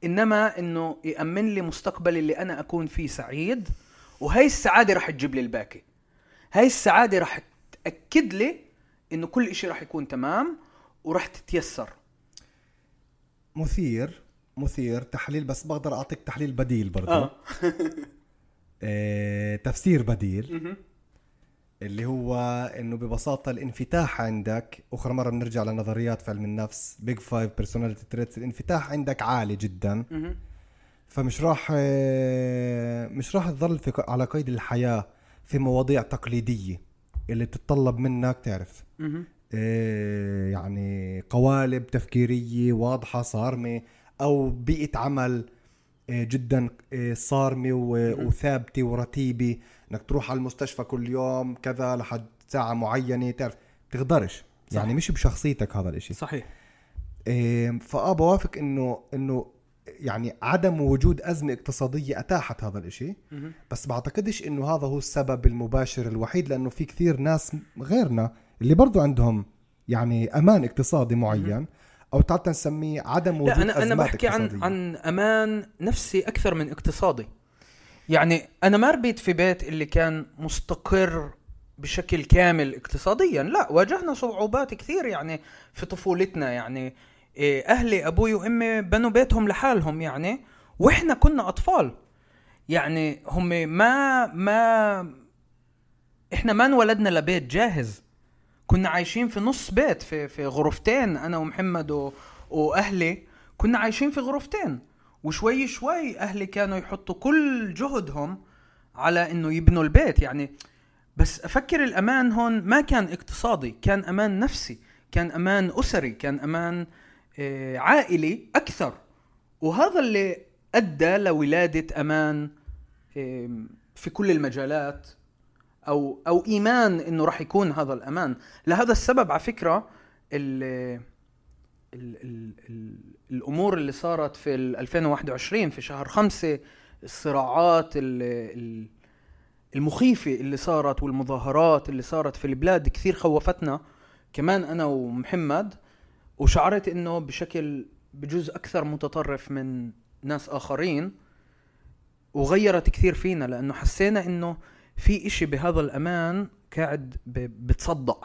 إنما إنه يأمن لي مستقبل اللي أنا أكون فيه سعيد. وهي السعادة رح تجيب لي الباقي. هاي السعادة رح تاكد لي إنه كل إشي رح يكون تمام ورح تتيسر. مثير مثير تحليل بس بقدر أعطيك تحليل بديل برضه آه. [LAUGHS] آه، تفسير بديل. اللي هو إنه ببساطة الانفتاح عندك أخرى مرة بنرجع لنظريات في علم النفس Big Five personality traits الانفتاح عندك عالي جدا. فمش راح آه، مش راح تظل على قيد الحياة في مواضيع تقليدية. اللي بتتطلب منك تعرف. آه، يعني قوالب تفكيرية واضحة صارمة أو بيئة عمل آه، جدا آه، صارمة وثابتة ورتيبة. إنك تروح على المستشفى كل يوم كذا لحد ساعة معينة تعرف تقدرش. يعني مش بشخصيتك هذا الإشي. صحيح. إيه، فاه بوافق انه إنه يعني عدم وجود أزمة اقتصادية أتاحت هذا الإشي مهم. بس بعتقدش إنه هذا هو السبب المباشر الوحيد لأنه في كثير ناس غيرنا اللي برضو عندهم يعني أمان اقتصادي معين أو تعال نسميه عدم وجود لا أنا أزمات بحكي عن اقتصادية. عن أمان نفسي أكثر من اقتصادي يعني أنا ما ربيت في بيت اللي كان مستقر بشكل كامل اقتصاديا لا واجهنا صعوبات كثير يعني في طفولتنا يعني أهلي أبوي وأمي بنوا بيتهم لحالهم يعني وإحنا كنا أطفال. يعني هم ما ما إحنا ما انولدنا لبيت جاهز. كنا عايشين في نص بيت في في غرفتين أنا ومحمد و... وأهلي. كنا عايشين في غرفتين. وشوي شوي أهلي كانوا يحطوا كل جهدهم على إنه يبنوا البيت. يعني بس أفكر الأمان هون ما كان اقتصادي كان أمان نفسي كان أمان أسري كان أمان عائلي أكثر. وهذا اللي أدى لولادة أمان في كل المجالات أو أو إيمان إنه راح يكون هذا الأمان. لهذا السبب على فكرة ال ال ال ال الأمور اللي صارت في ال 2021 في شهر خمسة الصراعات ال ال المخيفة اللي صارت والمظاهرات اللي صارت في البلاد كثير خوفتنا. كمان أنا ومحمد وشعرت إنه بشكل بجوز أكثر متطرف من ناس آخرين وغيرت كثير فينا لأنه حسينا إنه في إشي بهذا الأمان قاعد بتصدع.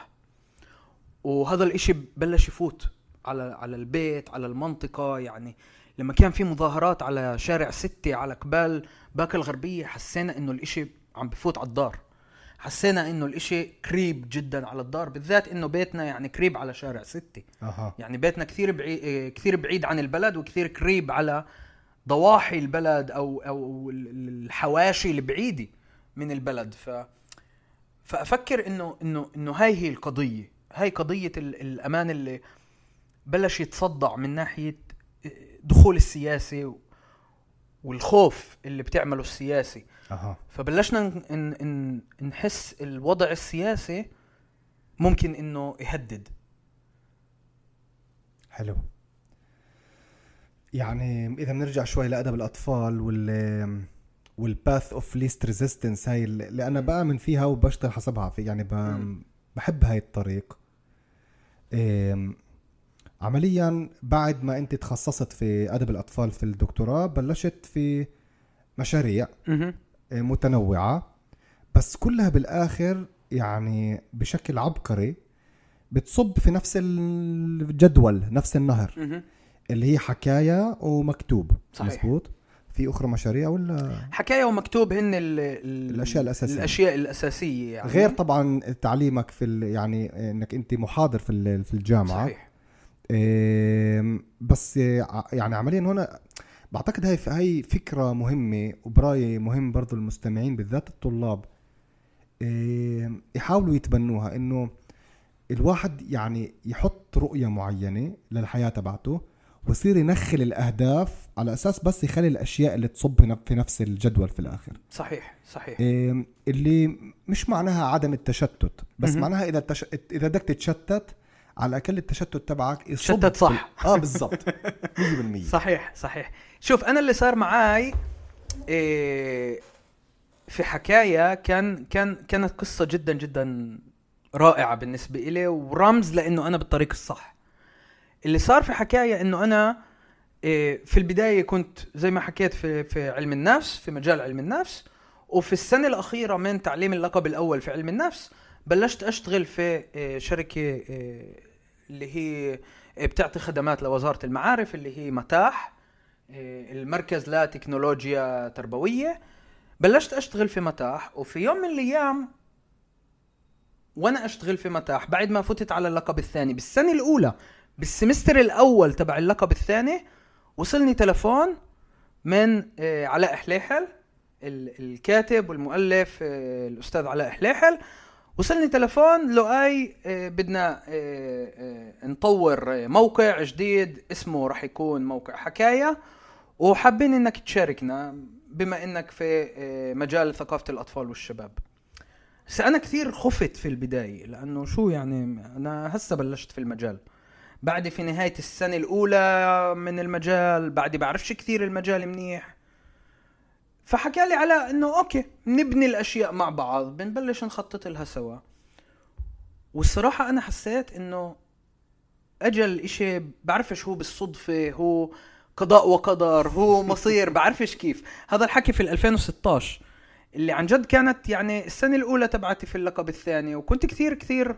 وهذا الإشي بلش يفوت على على البيت على المنطقة. يعني لما كان في مظاهرات على شارع ستة على قبال باكا الغربية حسينا إنه الإشي عم بفوت على الدار. حسينا إنه الإشي قريب جدا على الدار بالذات إنه بيتنا يعني قريب على شارع ستة. أها. يعني بيتنا كثير بعيد كثير بعيد عن البلد وكثير قريب على ضواحي البلد أو أو ال- ال- الحواشي البعيدة من البلد. ف فأفكر إنه إنه إنه هاي هي القضية. هاي قضية ال- الأمان اللي بلش يتصدع من ناحية دخول السياسة والخوف اللي بتعمله السياسي. أها. فبلشنا ن- ن- ن- نحس الوضع السياسي ممكن إنه يهدد. حلو. يعني إذا بنرجع شوي لأدب الأطفال وال وال path of least resistance هاي اللي أنا بآمن فيها وبشتغل حسبها في يعني. بحب هاي الطريق. عمليا بعد ما أنت تخصصت في أدب الأطفال في الدكتوراه بلشت في مشاريع. آه، متنوعة. بس كلها بالآخر يعني بشكل عبقري بتصب في نفس الجدول نفس النهر. اللي هي حكاية ومكتوب. صحيح. مزبوط في أخرى مشاريع ولا؟ حكاية ومكتوب هن ال ال الأشياء الأساسية. الأشياء الأساسية يعني. غير طبعا تعليمك في يعني إنك أنت محاضر في في الجامعة. صحيح. بس يعني عمليا هنا بعتقد هاي هاي فكرة مهمة وبرايي مهم برضو المستمعين بالذات الطلاب إيه، يحاولوا يتبنوها. إنه الواحد يعني يحط رؤية معينة للحياة تبعته ويصير ينخل الأهداف على أساس بس يخلي الأشياء اللي تصب في نف- في نفس الجدول في الآخر. صحيح صحيح. إيه، اللي مش معناها عدم التشتت بس مهم. معناها إذا التش... إذا بدك تتشتت على الأقل التشتت تبعك يصب شتت صح. آه بالضبط. [LAUGHS] 100% صحيح صحيح. شوف أنا اللي صار معاي إيه في حكاية كان كان كانت قصة جدا جدا رائعة بالنسبة إلي ورمز لأنه أنا بالطريق الصح. اللي صار في حكاية إنه أنا إيه في البداية كنت زي ما حكيت في في علم النفس في مجال علم النفس وفي السنة الأخيرة من تعليم اللقب الأول في علم النفس بلشت أشتغل في إيه، شركة إيه، اللي هي بتعطي خدمات لوزارة المعارف اللي هي متاح. المركز لتكنولوجيا تربوية. بلشت أشتغل في متاح وفي يوم من الأيام وأنا أشتغل في متاح بعد ما فتت على اللقب الثاني. بالسنة الأولى بالسمستر الأول تبع اللقب الثاني وصلني تلفون من آه، علاء حليحل ال- الكاتب والمؤلف آه، الأستاذ علاء حليحل. وصلني تلفون لؤي بدنا نطور موقع جديد اسمه راح يكون موقع حكاية. وحابين إنك تشاركنا بما إنك في آه، مجال ثقافة الأطفال والشباب. بس أنا كثير خفت في البداية لأنه شو يعني أنا هسه بلشت في المجال. بعد في نهاية السنة الأولى من المجال بعد بعرفش كثير المجال منيح. فحكى لي على إنه أوكي نبني الأشياء مع بعض بنبلش نخطط لها سوا. والصراحة أنا حسيت إنه أجل إشي بعرفش هو بالصدفة هو قضاء وقدر هو مصير بعرفش كيف. هذا الحكي في 2016 اللي عن جد كانت يعني السنة الأولى تبعتي في اللقب الثاني وكنت كثير كثير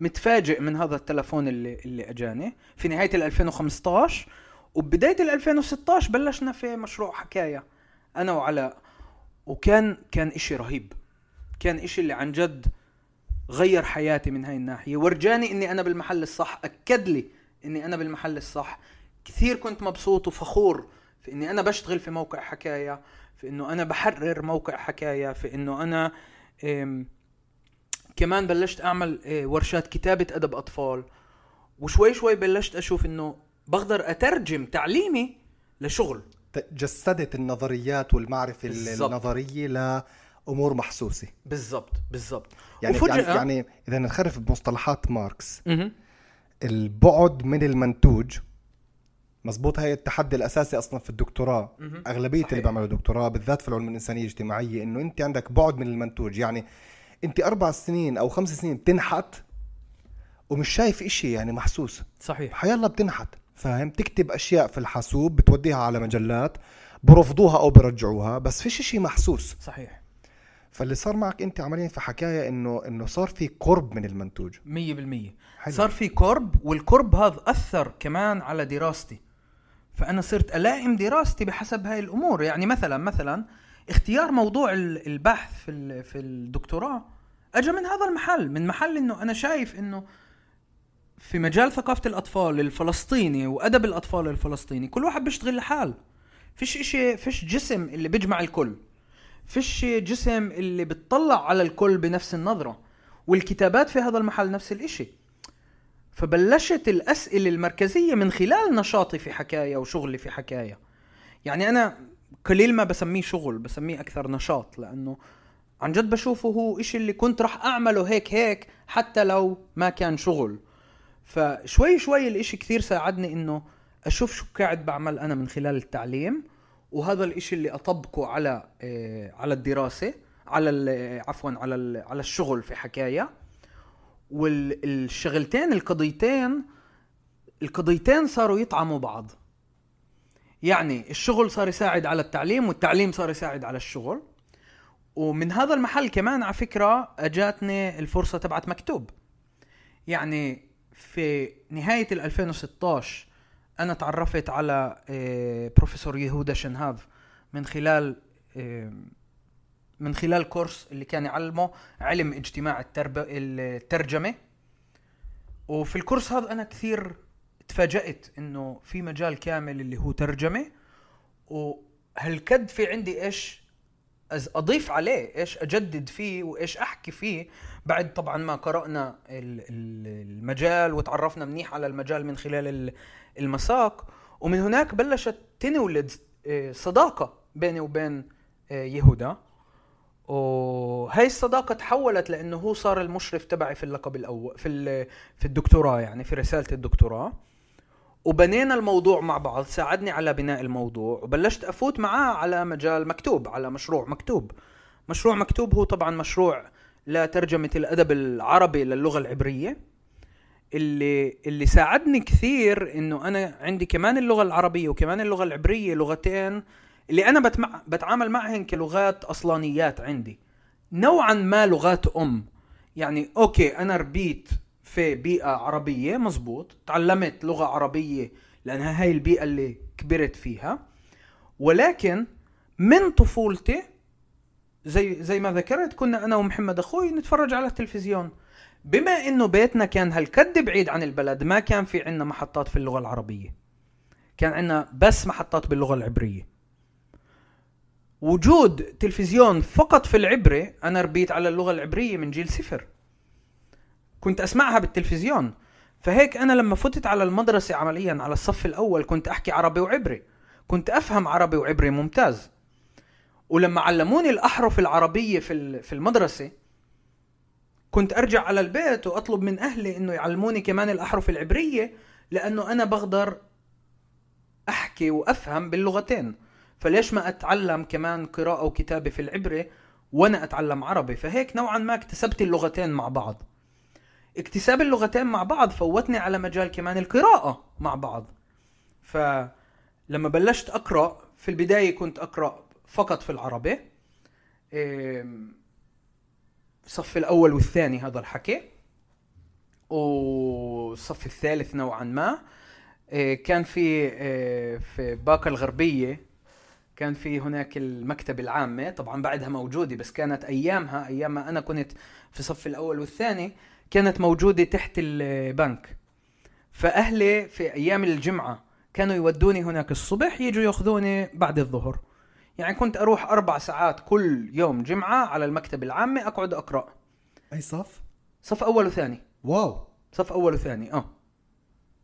متفاجئ من هذا التلفون اللي اللي أجاني. في نهاية ال 2015 وبداية ال 2016 بلشنا في مشروع حكاية أنا وعلاء. وكان كان إشي رهيب. كان إشي اللي عن جد غير حياتي من هاي الناحية. ورجاني إني أنا بالمحل الصح أكد لي إني أنا بالمحل الصح. كثير كنت مبسوط وفخور في إني أنا بشتغل في موقع حكاية في إنه أنا بحرر موقع حكاية في إنه أنا كمان بلشت أعمل آه، ورشات كتابة أدب أطفال. وشوي شوي بلشت أشوف إنه بقدر أترجم تعليمي لشغل. جسدت النظريات والمعرفة بالزبط. النظرية لأمور محسوسة. بالضبط بالضبط. يعني يعني, يعني إذا نخرف بمصطلحات ماركس البعد من المنتوج مزبوط هاي التحدي الأساسي أصلا في الدكتوراه أغلبية صحيح. اللي بيعملوا دكتوراه بالذات في العلوم الإنسانية الاجتماعية إنه أنت عندك بعد من المنتوج. يعني أنت أربع سنين أو خمس سنين بتنحت ومش شايف إشي يعني محسوس. صحيح. حيلا بتنحت. فاهم؟ تكتب أشياء في الحاسوب بتوديها على مجلات برفضوها أو برجعوها بس فيش إشي محسوس. صحيح. فاللي صار معك أنت عمليا في حكاية إنه إنه صار في قرب من المنتوج. 100% صار في قرب والقرب هذا أثر كمان على دراستي. فأنا صرت ألائم دراستي بحسب هاي الأمور. يعني مثلا مثلا اختيار موضوع البحث في في الدكتوراه اجى من هذا المحل من محل إنه أنا شايف إنه في مجال ثقافة الأطفال الفلسطيني وأدب الأطفال الفلسطيني كل واحد بيشتغل لحال فيش إشي فيش جسم اللي بيجمع الكل. فيش جسم اللي بتطلع على الكل بنفس النظرة. والكتابات في هذا المحل نفس الإشي. فبلشت الأسئلة المركزية من خلال نشاطي في حكاية وشغلي في حكاية. يعني أنا قليل ما بسميه شغل بسميه أكثر نشاط لأنه عن جد بشوفه هو إشي اللي كنت راح أعمله هيك هيك حتى لو ما كان شغل. فشوي شوي الإشي كثير ساعدني إنه أشوف شو قاعد بعمل أنا من خلال التعليم وهذا الإشي اللي أطبقه على آه، على الدراسة على عفوا على على الشغل في حكاية. والشغلتين القضيتين القضيتين صاروا يطعموا بعض. يعني الشغل صار يساعد على التعليم والتعليم صار يساعد على الشغل. ومن هذا المحل كمان على فكرة أجاتني الفرصة تبعت مكتوب. يعني في نهاية ال 2016 أنا تعرفت على آه، بروفيسور يهودا شنهاف من خلال آه، من خلال كورس اللي كان يعلمه علم اجتماع الترب... الترجمة. وفي الكورس هذا أنا كثير تفاجأت إنه في مجال كامل اللي هو ترجمة. وهالكد في عندي إيش أضيف عليه إيش أجدد فيه وإيش أحكي فيه. بعد طبعا ما قرأنا المجال وتعرفنا منيح على المجال من خلال المساق. ومن هناك بلشت تنولد آه، صداقة بيني وبين آه، يهودا. وهي الصداقة تحولت لأنه هو صار المشرف تبعي في اللقب الأول في في الدكتوراه يعني في رسالة الدكتوراه. وبنينا الموضوع مع بعض ساعدني على بناء الموضوع وبلشت أفوت معاه على مجال مكتوب على مشروع مكتوب. مشروع مكتوب هو طبعا مشروع لترجمة الأدب العربي للغة العبرية. اللي اللي ساعدني كثير إنه أنا عندي كمان اللغة العربية وكمان اللغة العبرية لغتين اللي أنا بتمع... بتعامل معهن كلغات أصلانيات عندي. نوعا ما لغات أم. يعني أوكي أنا ربيت في بيئة عربية مزبوط. تعلمت لغة عربية لأنها هاي البيئة اللي كبرت فيها. ولكن من طفولتي زي زي ما ذكرت كنا أنا ومحمد أخوي نتفرج على التلفزيون. بما إنه بيتنا كان هالكد بعيد عن البلد ما كان في عنا محطات في اللغة العربية. كان عنا بس محطات باللغة العبرية. وجود تلفزيون فقط في العبرة أنا ربيت على اللغة العبرية من جيل صفر. كنت أسمعها بالتلفزيون. فهيك أنا لما فتت على المدرسة عمليا على الصف الأول كنت أحكي عربي وعبري. كنت أفهم عربي وعبري ممتاز. ولما علموني الأحرف العربية في ال- في المدرسة كنت أرجع على البيت وأطلب من أهلي إنه يعلموني كمان الأحرف العبرية لأنه أنا بقدر أحكي وأفهم باللغتين. فليش ما أتعلم كمان قراءة وكتابة في العبري وأنا أتعلم عربي؟ فهيك نوعا ما اكتسبت اللغتين مع بعض. اكتساب اللغتين مع بعض فوتني على مجال كمان القراءة مع بعض. فلما بلشت أقرأ في البداية كنت أقرأ فقط في العربي. الصف الأول والثاني هذا الحكي. والصف الثالث نوعا ما. إيه، كان في إيه، في باقة الغربية. كان في هناك المكتبة العامة طبعا بعدها موجودة بس كانت أيامها أيام ما أنا كنت في الصف الأول والثاني كانت موجودة تحت البنك. فأهلي في أيام الجمعة كانوا يودوني هناك الصبح يجوا يأخذوني بعد الظهر. يعني كنت أروح أربع ساعات كل يوم جمعة على المكتبة العامة أقعد أقرأ. أي صف؟ صف أول وثاني. wow. صف أول وثاني آه.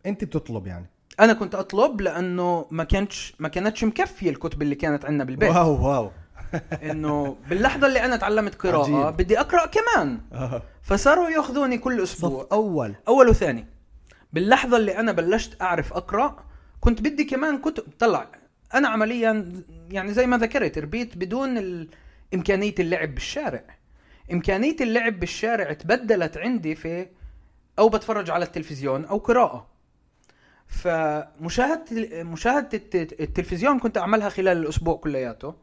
أنت بتطلب يعني. أنا كنت أطلب لأنه ما كانتش ما كانتش مكفية الكتب اللي كانت عندنا بالبيت. wow wow. إنه باللحظة اللي أنا تعلمت قراءة عجيب. بدي أقرأ كمان. آه. فصاروا يأخذوني كل أسبوع. صف أول. أول وثاني. باللحظة اللي أنا بلشت أعرف أقرأ كنت بدي كمان كتب. طلع أنا عمليا يعني زي ما ذكرت ربيت بدون ال- إمكانية اللعب بالشارع. إمكانية اللعب بالشارع تبدلت عندي في أو بتفرج على التلفزيون أو قراءة. فمشاهدة مشاهدة الت- التلفزيون كنت أعملها خلال الأسبوع كلياته.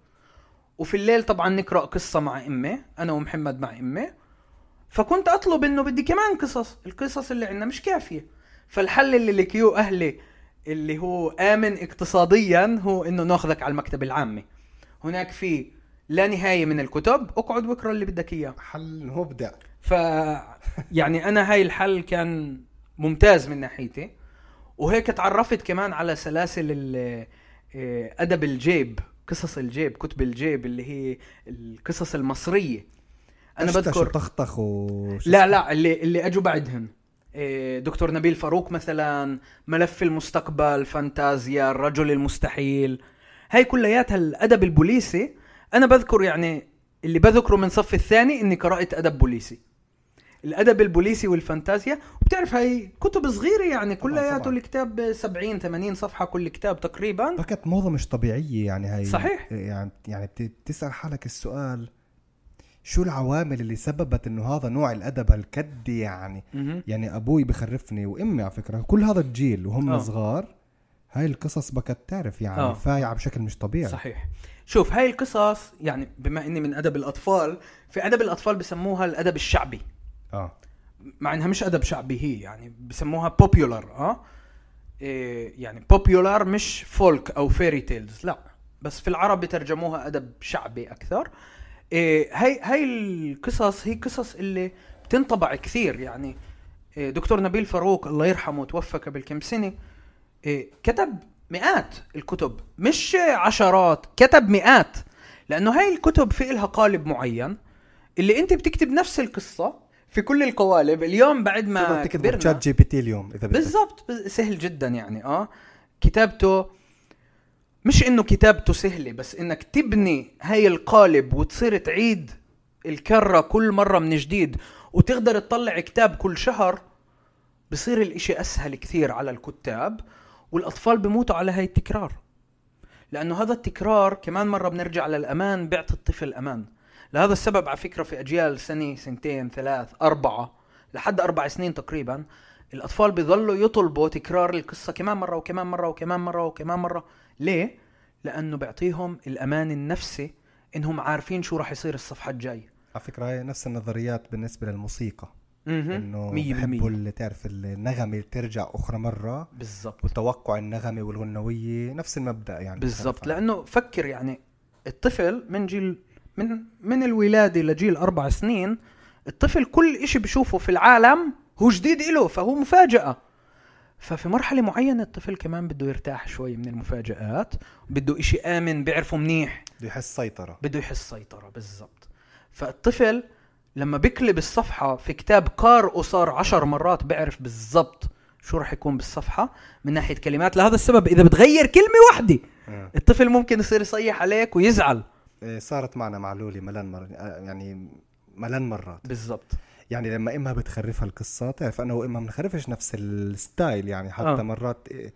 وفي الليل طبعا نقرأ قصة مع إمي أنا ومحمد مع إمي. فكنت أطلب إنه بدي كمان قصص القصص اللي عندنا مش كافية. فالحل اللي لكيو أهلي اللي هو آمن اقتصاديا هو إنه ناخذك على المكتب العامي. هناك في لا نهاية من الكتب اقعد واقرا اللي بدك إياه. حل مبدع. ف يعني أنا هاي الحل كان ممتاز من ناحيتي. وهيك تعرفت كمان على سلاسل ال- آه، أدب الجيب قصص الجيب كتب الجيب اللي هي القصص المصرية. أنا بذكر وتختخ و لا لا اللي اللي أجوا بعدهم إيه، دكتور نبيل فاروق مثلا ملف المستقبل فانتازيا الرجل المستحيل. هاي كلياتها الأدب البوليسي. أنا بذكر يعني اللي بذكره من صف الثاني إني قرأت أدب بوليسي. الأدب البوليسي والفانتازيا وبتعرف هاي كتب صغيرة يعني كلياته. الكتاب 70 80 صفحة كل كتاب تقريبا باكت موضة مش طبيعية يعني هاي صحيح. يعني يعني بت- بتسأل حالك السؤال شو العوامل اللي سببت إنه هذا نوع الأدب هالكد يعني مهم. يعني أبوي بخرفني وأمي على فكرة كل هذا الجيل وهم آه. صغار هاي القصص بكت تعرف يعني آه. فايعة بشكل مش طبيعي صحيح شوف هاي القصص يعني بما إني من أدب الأطفال في أدب الأطفال بسموها الأدب الشعبي آه. مع إنها مش أدب شعبي هي يعني بسموها popular آه. إيه يعني popular مش folk أو fairy tales لا. بس في العربي ترجموها أدب شعبي أكثر. إيه هاي هاي القصص هي قصص اللي بتنطبع كثير. يعني إيه دكتور نبيل فاروق الله يرحمه توفى قبل كم سنة إيه كتب مئات الكتب مش عشرات كتب مئات. لأنه هاي الكتب في إلها قالب معين اللي أنت بتكتب نفس القصة في كل القوالب. اليوم بعد ما تقدر تكتب كبرنا Chat G بي تي اليوم إذا بدك. بالضبط. سهل جدا يعني آه. كتابته مش إنه كتابته سهلة بس إنك تبني هاي القالب وتصير تعيد الكرة كل مرة من جديد وتقدر تطلع كتاب كل شهر بصير الإشي أسهل كثير على الكتاب والأطفال بموتوا على هاي التكرار. لأنه هذا التكرار كمان مرة بنرجع للأمان بيعطي الطفل أمان. لهذا السبب على فكرة في أجيال سنة سنتين ثلاث أربعة لحد أربع سنين تقريبا الأطفال بيظلوا يطلبوا تكرار القصة كمان مرة وكمان مرة وكمان مرة وكمان مرة. ليه؟ لأنه بيعطيهم الأمان النفسي إنهم عارفين شو راح يصير الصفحة الجاي على فكرة هاي نفس النظريات بالنسبة للموسيقى. إنه بحبوا اللي تعرف النغمة ترجع أخرى مرة. بالضبط. وتوقع النغمة والغنوية نفس المبدأ يعني. بالضبط. لأنه فكر يعني الطفل من جيل من من الولاده لجيل أربع سنين الطفل كل إشي بشوفه في العالم هو جديد إله فهو مفاجأة. ففي مرحلة معينة الطفل كمان بده يرتاح شوي من المفاجآت بده إشي آمن بيعرفه منيح. بده يحس سيطرة. بده يحس سيطرة بالضبط. فالطفل لما بيقلب الصفحة في كتاب قارئه صار عشر مرات بيعرف بالضبط شو راح يكون بالصفحة من ناحية كلمات لهذا السبب إذا بتغير كلمة واحدة آه. الطفل ممكن يصير يصيح عليك ويزعل. صارت معنا مع لولي ملان مرة آه، يعني ملان مرات. بالضبط. يعني لما إمها بتخرفها القصة تعرف أنا وإمها بنخرفش نفس الستايل يعني حتى آه. آه. مرات إيه،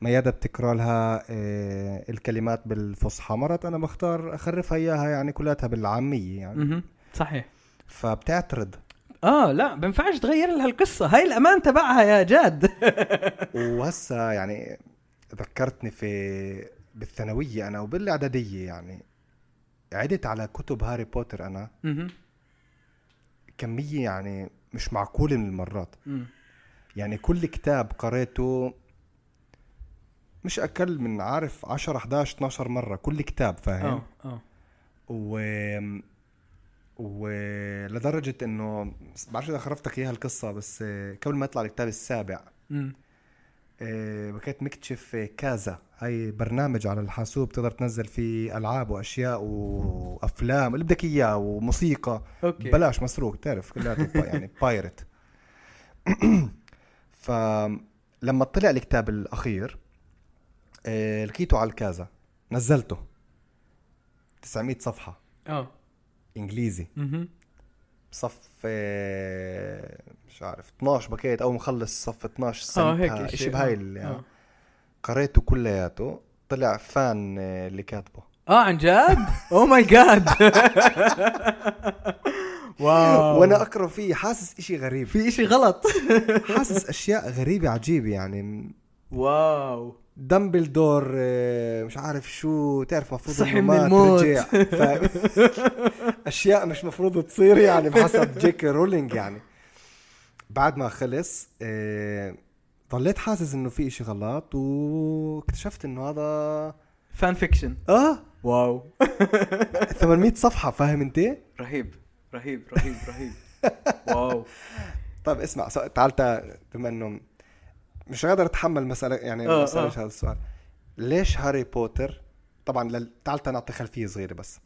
ميادة بتقرا لها إيه، الكلمات بالفصحى. مرات أنا بختار أخرفها إياها يعني كلاتها بالعامية يعني. مهم. صحيح. فبتعترض. آه لا بينفعش تغير لها القصة. هاي الأمان تبعها يا جاد. [LAUGHS] وهسا يعني ذكرتني في بالثانوية أنا وبالإعدادية يعني. عدت على كتب هاري بوتر أنا مهم. كمية يعني مش معقولة من المرات مم. يعني كل كتاب قريته مش أقل من عارف 10 11 12 مرة كل كتاب فاهم آه آه و ولدرجه إنه بعرفش إذا خرفتك إياها القصة بس قبل ما يطلع الكتاب السابع مم. آه، كنت مكتشف Kazaa. هاي برنامج على الحاسوب تقدر تنزل فيه ألعاب وأشياء وأفلام اللي بدك اياه وموسيقى. okay. بلاش مسروق تعرف كلياته با- يعني pirate [COUGHS] فلما طلع الكتاب الأخير آه، لقيته على ال Kazaa. نزلته. 900 صفحة. آه. إنجليزي. صف آه، مش عارف 12 باكيت أو مخلص صف 12 سنة آه هيك شيء. بهاي آه. ال- آه. قريته كلياته طلع fan آه، اللي كاتبه آه عن جد؟ oh my god wow وأنا أقرأ فيه حاسس إشي غريب في إشي غلط حاسس أشياء غريبة عجيبة يعني wow دامبلدور آه، مش عارف شو تعرف مفروض صحي من الموت. رجع ف... [LAUGHS] أشياء مش مفروض تصير يعني بحسب جي كي رولينج يعني. بعد ما خلص آه، ضليت حاسس إنه في إشي غلط واكتشفت إنه هذا fan fiction آه. wow. [LAUGHS] 800 صفحة فاهم أنت؟ رهيب رهيب رهيب رهيب. [LAUGHS] wow. طيب اسمع تعال بما إنه مش قادر أتحمل مساله يعني آه، ما اسالش آه. هذا السؤال. ليش هاري بوتر طبعا لل... تعال نعطي خلفية صغيرة بس.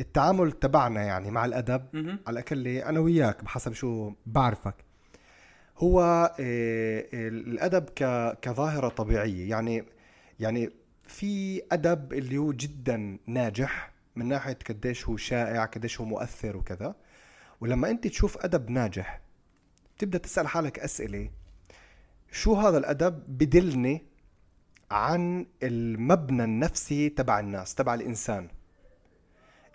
التعامل تبعنا يعني مع الأدب مهم. على الأقل أنا وياك بحسب شو بعرفك. هو آه، الأدب ك... كظاهرة طبيعية. يعني يعني في أدب اللي هو جدا ناجح من ناحية قديش هو شائع قديش هو مؤثر وكذا. ولما أنت تشوف أدب ناجح تبدأ تسأل حالك أسئلة شو هذا الأدب بدلني عن المبنى النفسي تبع الناس تبع الإنسان؟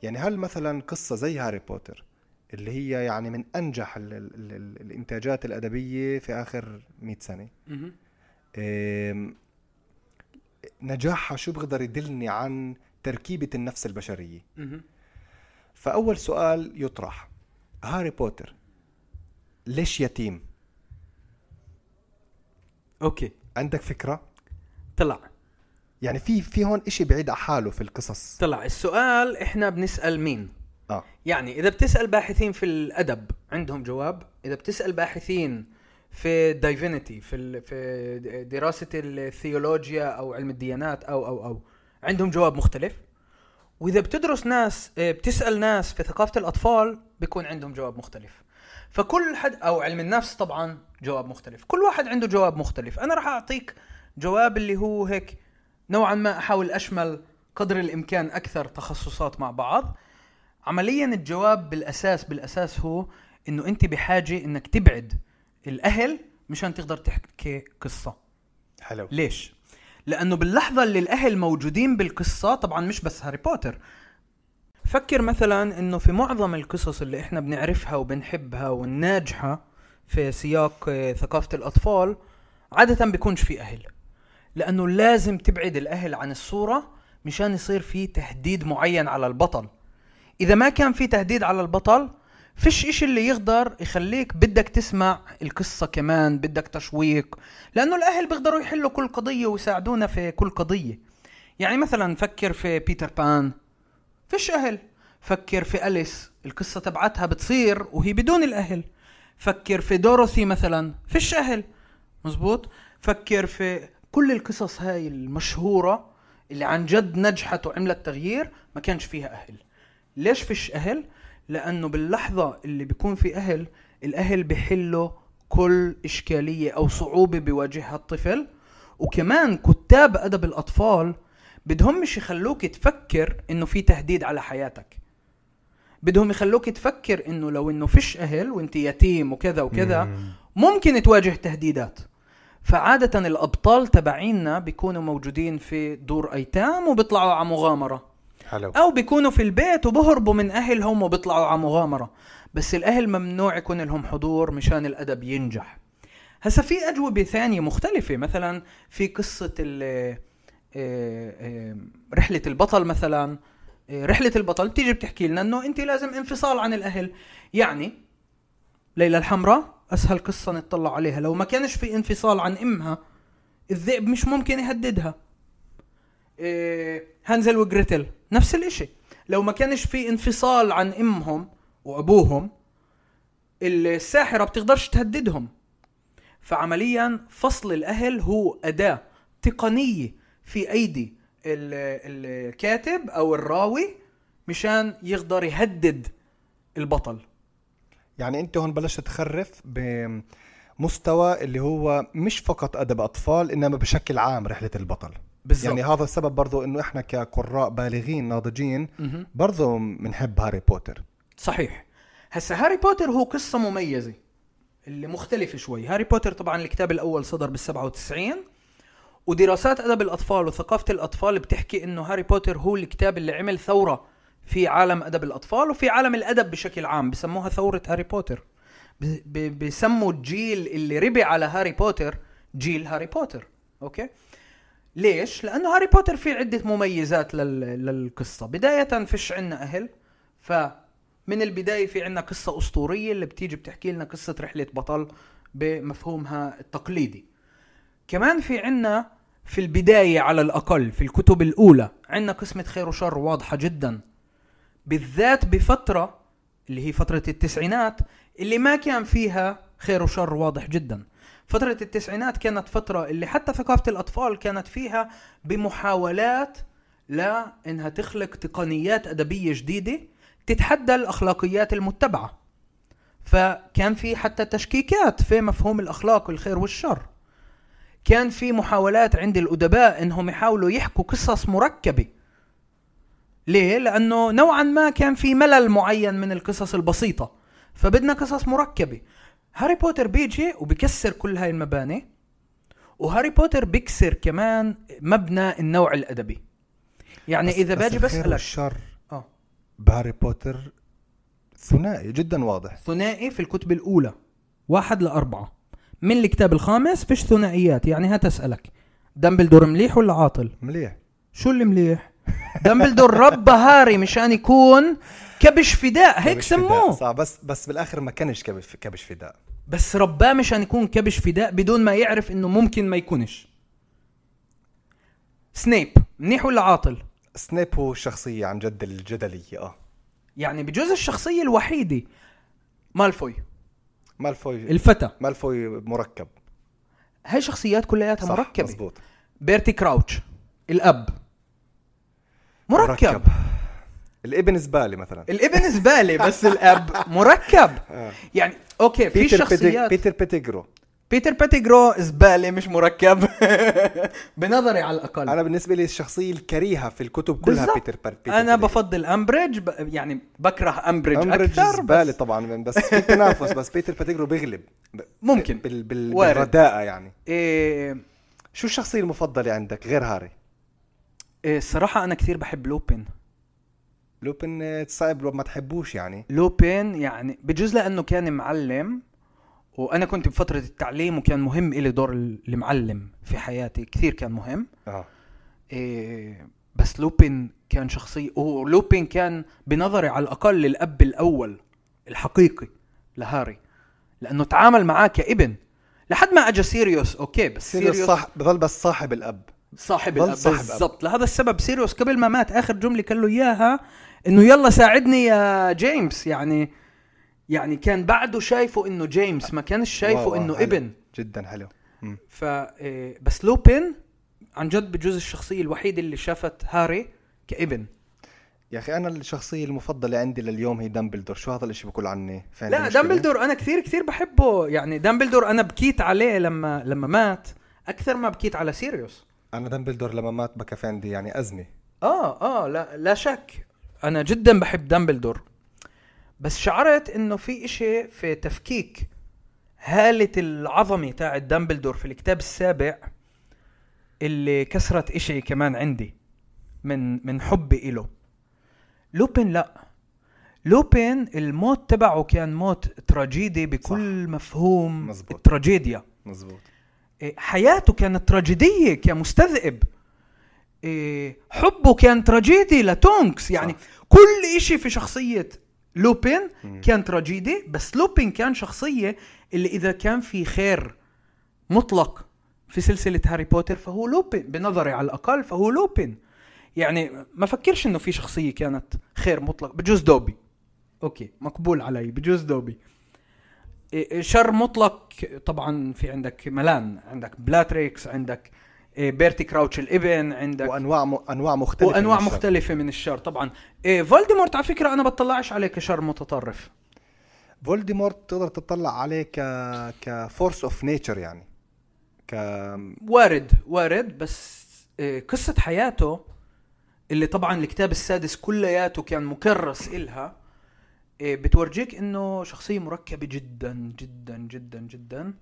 يعني هل مثلا قصة زي هاري بوتر اللي هي يعني من أنجح ال ال ال الإنتاجات الأدبية في آخر 100 سنة. نجاحها شو بقدر يدلني عن تركيبة النفس البشرية. فأول سؤال يطرح هاري بوتر ليش يتيم؟ okay. عندك فكرة؟ طلع. يعني في في هون إشي بعيد على حاله في القصص. طلع. السؤال إحنا بنسأل مين؟ آه. يعني إذا بتسأل باحثين في الأدب عندهم جواب إذا بتسأل باحثين في divinity في في دراسة الثيولوجيا أو علم الديانات أو أو أو عندهم جواب مختلف. وإذا بتدرس ناس آه، بتسأل ناس في ثقافة الأطفال بيكون عندهم جواب مختلف. فكل حد أو علم النفس طبعا جواب مختلف. كل واحد عنده جواب مختلف. أنا راح أعطيك جواب اللي هو هيك نوعا ما أحاول أشمل قدر الإمكان أكثر تخصصات مع بعض. عمليا الجواب بالأساس بالأساس هو إنه أنت بحاجة إنك تبعد الأهل مشان تقدر تحكي قصة. حلو. ليش؟ لأنه باللحظة اللي الأهل موجودين بالقصة طبعا مش بس هاري بوتر. فكر مثلا إنه في معظم القصص اللي إحنا بنعرفها وبنحبها والناجحة في سياق آه، ثقافة الأطفال عادة بيكونش في أهل لأنه لازم تبعد الأهل عن الصورة مشان يصير في تهديد معين على البطل. إذا ما كان في تهديد على البطل فيش إشي اللي يقدر يخليك بدك تسمع القصة كمان بدك تشويق لأنه الأهل بيقدروا يحلوا كل قضية ويساعدونا في كل قضية. يعني مثلا فكر في بيتر بان. فيش أهل. فكر في أليس. القصة تبعتها بتصير وهي بدون الأهل. فكر في دوروثي مثلا. فيش أهل. مزبوط؟ فكر في كل القصص هاي المشهورة اللي عن جد نجحت وعملت تغيير ما كانش فيها أهل. ليش فيش أهل؟ لأنه باللحظة اللي بيكون في أهل الأهل بيحلوا كل إشكالية أو صعوبة بيواجهها الطفل. وكمان كتاب أدب الأطفال بدهم مش يخلوك تفكر إنه في تهديد على حياتك. بدهم يخلوك تفكر إنه لو إنه فيش أهل وإنت يتيم وكذا وكذا مم. ممكن تواجه تهديدات. فعادة الأبطال تبعينا بيكونوا موجودين في دور أيتام وبيطلعوا على مغامرة. حلو. أو بيكونوا في البيت وبهربوا من أهلهم وبيطلعوا على مغامرة. بس الأهل ممنوع يكون لهم حضور مشان الأدب ينجح. هسا في أجوبة ثانية مختلفة. مثلا في قصة آه، آه، رحلة البطل مثلا آه، رحلة البطل بتيجي بتحكي لنا إنه انت لازم انفصال عن الأهل. يعني ليلى الحمراء أسهل قصة نطلع عليها. لو ما كانش في انفصال عن أمها الذئب مش ممكن يهددها. هانزل وجريتل نفس الإشي. لو ما كانش في انفصال عن أمهم وأبوهم الساحرة بتقدرش تهددهم. فعمليا فصل الأهل هو أداة تقنية في أيدي ال- الكاتب أو الراوي مشان يقدر يهدد البطل. يعني أنت هون بلشت تخرف بمستوى اللي هو مش فقط أدب أطفال إنما بشكل عام رحلة البطل. بالضبط. يعني هذا السبب برضو إنه إحنا كقراء بالغين ناضجين. برضو بنحب هاري بوتر. صحيح. هسا هاري بوتر هو قصة مميزة اللي مختلفة شوي. هاري بوتر طبعا الكتاب الأول صدر بال 97 ودراسات أدب الأطفال وثقافة الأطفال بتحكي إنه هاري بوتر هو الكتاب اللي عمل ثورة في عالم أدب الأطفال وفي عالم الأدب بشكل عام بسموها ثورة هاري بوتر. بسموا الجيل اللي ربي على هاري بوتر جيل هاري بوتر okay؟ ليش؟ لأنه هاري بوتر فيه عدة مميزات لل... للقصة. بداية فيش عنا أهل فمن البداية في عنا قصة أسطورية اللي بتيجي بتحكي لنا قصة رحلة بطل بمفهومها التقليدي. كمان في عنا في البداية على الأقل في الكتب الأولى عنا قسمة خير وشر واضحة جدا. بالذات بفترة اللي هي فترة التسعينات اللي ما كان فيها خير وشر واضح جدا. فترة التسعينات كانت فترة اللي حتى ثقافة الأطفال كانت فيها بمحاولات لا إنها تخلق تقنيات أدبية جديدة تتحدى الأخلاقيات المتبعة. فكان في حتى تشكيكات في مفهوم الأخلاق والخير والشر. كان في محاولات عند الأدباء إنهم يحاولوا يحكوا قصص مركبة. ليه؟ لأنه نوعا ما كان في ملل معين من القصص البسيطة. فبدنا قصص مركبة. هاري بوتر بيجي وبكسر كل هاي المباني وهاري بوتر بيكسر كمان مبنى النوع الأدبي. يعني بس- بس باجي الخير بسألك والشر آه. بهاري بوتر ثنائي جدا واضح. ثنائي في الكتب الأولى واحد لأربعة. من الكتاب الخامس فيش ثنائيات يعني هتسألك دامبلدور مليح ولا عاطل؟ مليح. شو اللي مليح؟ دامبلدور ربى هاري مشان يكون كبش فداء هيك كبش فداء. سموه. صح بس بس بالآخر ما كانش كبش كبش فداء. بس رباه مشان يكون كبش فداء بدون ما يعرف إنه ممكن ما يكونش. سنيب منيح ولا عاطل؟ سنيب هو الشخصيه عن جد الجدلية آه. يعني بجوز الشخصية الوحيدة مالفوي. مالفوي الفتى. مالفوي مركب. هاي شخصيات كلياتها صح مركبة. مزبوط بيرتي كراوتش الأب. مركب, الابن زبالة مثلا. الابن زبالة بس [LAUGHS] الأب مركب. آه. يعني okay في بيتر شخصيات بيتر بيتيجرو. بيتر بيتيجرو زبالة مش مركب [LAUGHS] بنظري على الأقل أنا بالنسبة لي الشخصية الكريهة في الكتب كلها بالضبط. بيتر بيتر أنا. بفضل أمبريدج ب... يعني بكره أمبريدج, أمبريدج أكثر زبالة بس طبعا بس في تنافس بس بيتر بيتيجرو بيغلب ب- ممكن. بال بال وارد. بالرداءة يعني إيه... شو الشخصية المفضلة عندك غير هاري إيه الصراحه أنا كثير بحب لوبين لوبين آه، صعب ما تحبوش يعني لوبين يعني بجوز لأنه كان معلم وأنا كنت بفتره التعليم وكان مهم إلي دور المعلم في حياتي كثير كان مهم. آه. إيه بس لوبين كان شخصية ولوبين كان بنظري على الأقل الأب الأول الحقيقي لهاري لأنه تعامل معاه كابن. لحد ما أجا سيريوس okay بس سيريوس سيريوس صح بضل بس صاحب الأب. صاحب ضل الأب صاحب أب. بالضبط. لهذا السبب سيريوس قبل ما مات آخر جملة كان له إياها إنه يلا ساعدني يا جيمس يعني يعني كان بعده شايفه إنه جيمس ما كانش شايفه wow، إنه حلو. ابن. جدا حلو. مم. ف إيه، بس لوبين عن جد بجوز الشخصية الوحيدة اللي شافت هاري كابن. يا أخي أنا الشخصية المفضلة عندي لليوم هي دامبلدور. شو هذا الإشي بقول عني لا؟ دامبلدور أنا كثير كثير بحبه. يعني دامبلدور أنا بكيت عليه لما لما مات. أكثر ما بكيت على سيريوس. أنا دامبلدور لما مات بكى في عندي يعني أزمة. آه آه لا لا شك. أنا جدا بحب دامبلدور. بس شعرت إنه في إشي في تفكيك. هالة العظمة تاعت دامبلدور في الكتاب السابع اللي كسرت إشي كمان عندي من من حبي إله. لوبين لا. لوبين الموت تبعه كان موت تراجيدي بكل صح. مفهوم مزبوط. التراجيديا. مزبوط. إيه، حياته كانت تراجيدية كمستذئب. إيه، حبه كان تراجيدي لتونكس. يعني صح. كل إشي في شخصية لوبين كان تراجيدي بس لوبين كان شخصية اللي إذا كان في خير مطلق في سلسلة هاري بوتر فهو لوبين بنظري على الأقل فهو لوبين. يعني ما فكرش إنه في شخصية كانت خير مطلق بجوز دوبي. أوكي مقبول علي بجوز دوبي. إيه، شر مطلق طبعا في عندك ملان عندك بلاتريكس عندك إيه، بيرتي كراوتش الإبن عندك. وأنواع م... أنواع مختلفة وأنواع من مختلفة من الشر طبعا. إيه فولديمورت على فكرة أنا بطلعش عليه كشر متطرف. فولديمورت تقدر تطلع عليه ك ك force of nature يعني. ك وارد وارد بس إيه قصة حياته اللي طبعا الكتاب السادس كلياته كان مكرس إلها إيه بتورجيك إنه شخصية مركبة جدا جدا جدا جدا. إيه،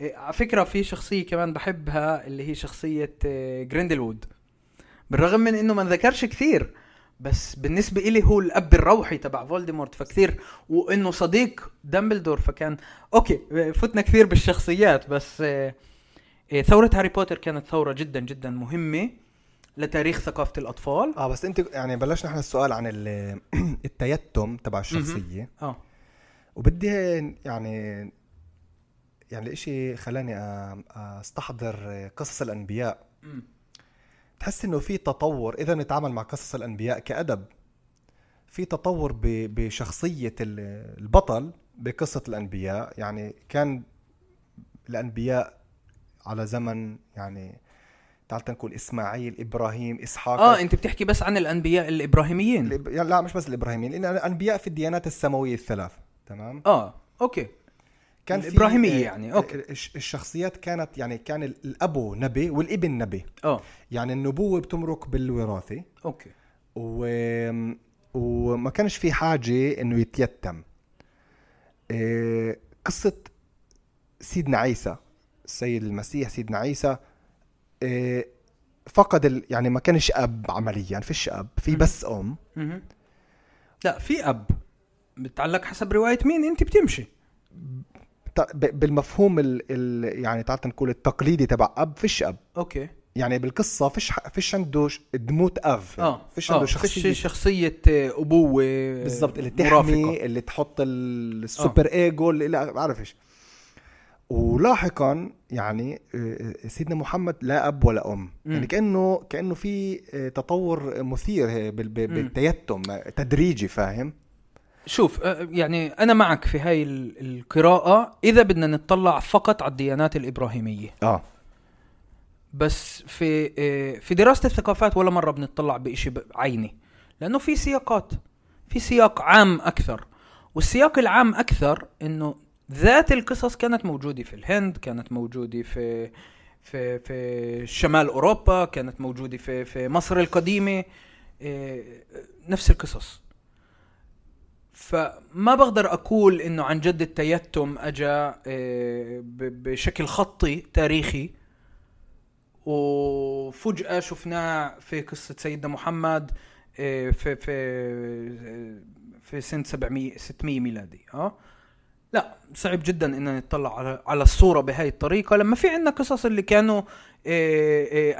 على فكرة في شخصية كمان بحبها اللي هي شخصية إيه، جريندلوالد. بالرغم من إنه ما ذكرش كثير بس بالنسبة إلي هو الأب الروحي تبع فولديمورت فكثير وإنه صديق دامبلدور فكان أوكي فتنا كثير بالشخصيات بس إيه، ثورة هاري بوتر كانت ثورة جدا جدا مهمة لتاريخ ثقافة الأطفال. آه بس أنت يعني بلشنا إحنا السؤال عن [CLEARS THROAT] التيتم تبع الشخصية. آه. وبدي يعني يعني الإشي خلاني أستحضر قصص الأنبياء. م. تحس إنه في تطور إذا نتعامل مع قصص الأنبياء كأدب في تطور بشخصية البطل بقصة الأنبياء. يعني كان الأنبياء على زمن يعني تعال نقول إسماعيل إبراهيم إسحاق. آه أنت بتحكي بس عن الأنبياء الإبراهيميين. لا مش بس الإبراهيميين لأن الأنبياء في الديانات السماوية الثلاث تمام؟ آه أوكي. كان الإبراهيمية آه، يعني أوكي. الشخصيات كانت يعني كان الابو نبي والابن نبي. آه يعني النبوة بتمرق بالوراثة. أوكي. و وما كانش في حاجة إنه يتيتم. إيه قصة سيدنا عيسى السيد المسيح سيدنا عيسى إيه فقد ال... يعني ما كانش أب عمليا فيش أب في بس أم. لا في أب. بتعلق حسب رواية مين؟ أنت بتمشي. بالمفهوم ال ال يعني تعال نقول التقليدي تبع أب فيش أب. أوكي. يعني بالقصة فيش فيش عنده דמות אב. آه. فيش عنده آه. شخصيه فيش شخصية. أبوة بالضبط اللي تحمي مرافقة. اللي تحط السوبر آه. إيجو اللي لا بعرفش ولاحقا يعني آه، آه، سيدنا محمد لا أب ولا أم. م. يعني كأنه كأنه في آه، تطور مثير بالتيتم تدريجي فاهم؟ شوف يعني أنا معك في هاي القراءة إذا بدنا نطلع فقط على الديانات الإبراهيمية. آه. بس في في دراسة الثقافات ولا مرة بنطلع بشيء عيني. لأنه في سياقات في سياق عام أكثر. والسياق العام أكثر إنه ذات القصص كانت موجودة في الهند كانت موجودة في في في شمال أوروبا كانت موجودة في في مصر القديمة نفس القصص. فما بقدر أقول إنه عن جد التيتم اجى آه، بشكل خطي تاريخي. وفجأة شفناه في قصة سيدنا محمد آه، في في آه، في سنة 700 600 ميلادي. آه؟ لا صعب جدا ان نطلع على على الصورة بهاي الطريقة. لما في عندنا قصص اللي كانوا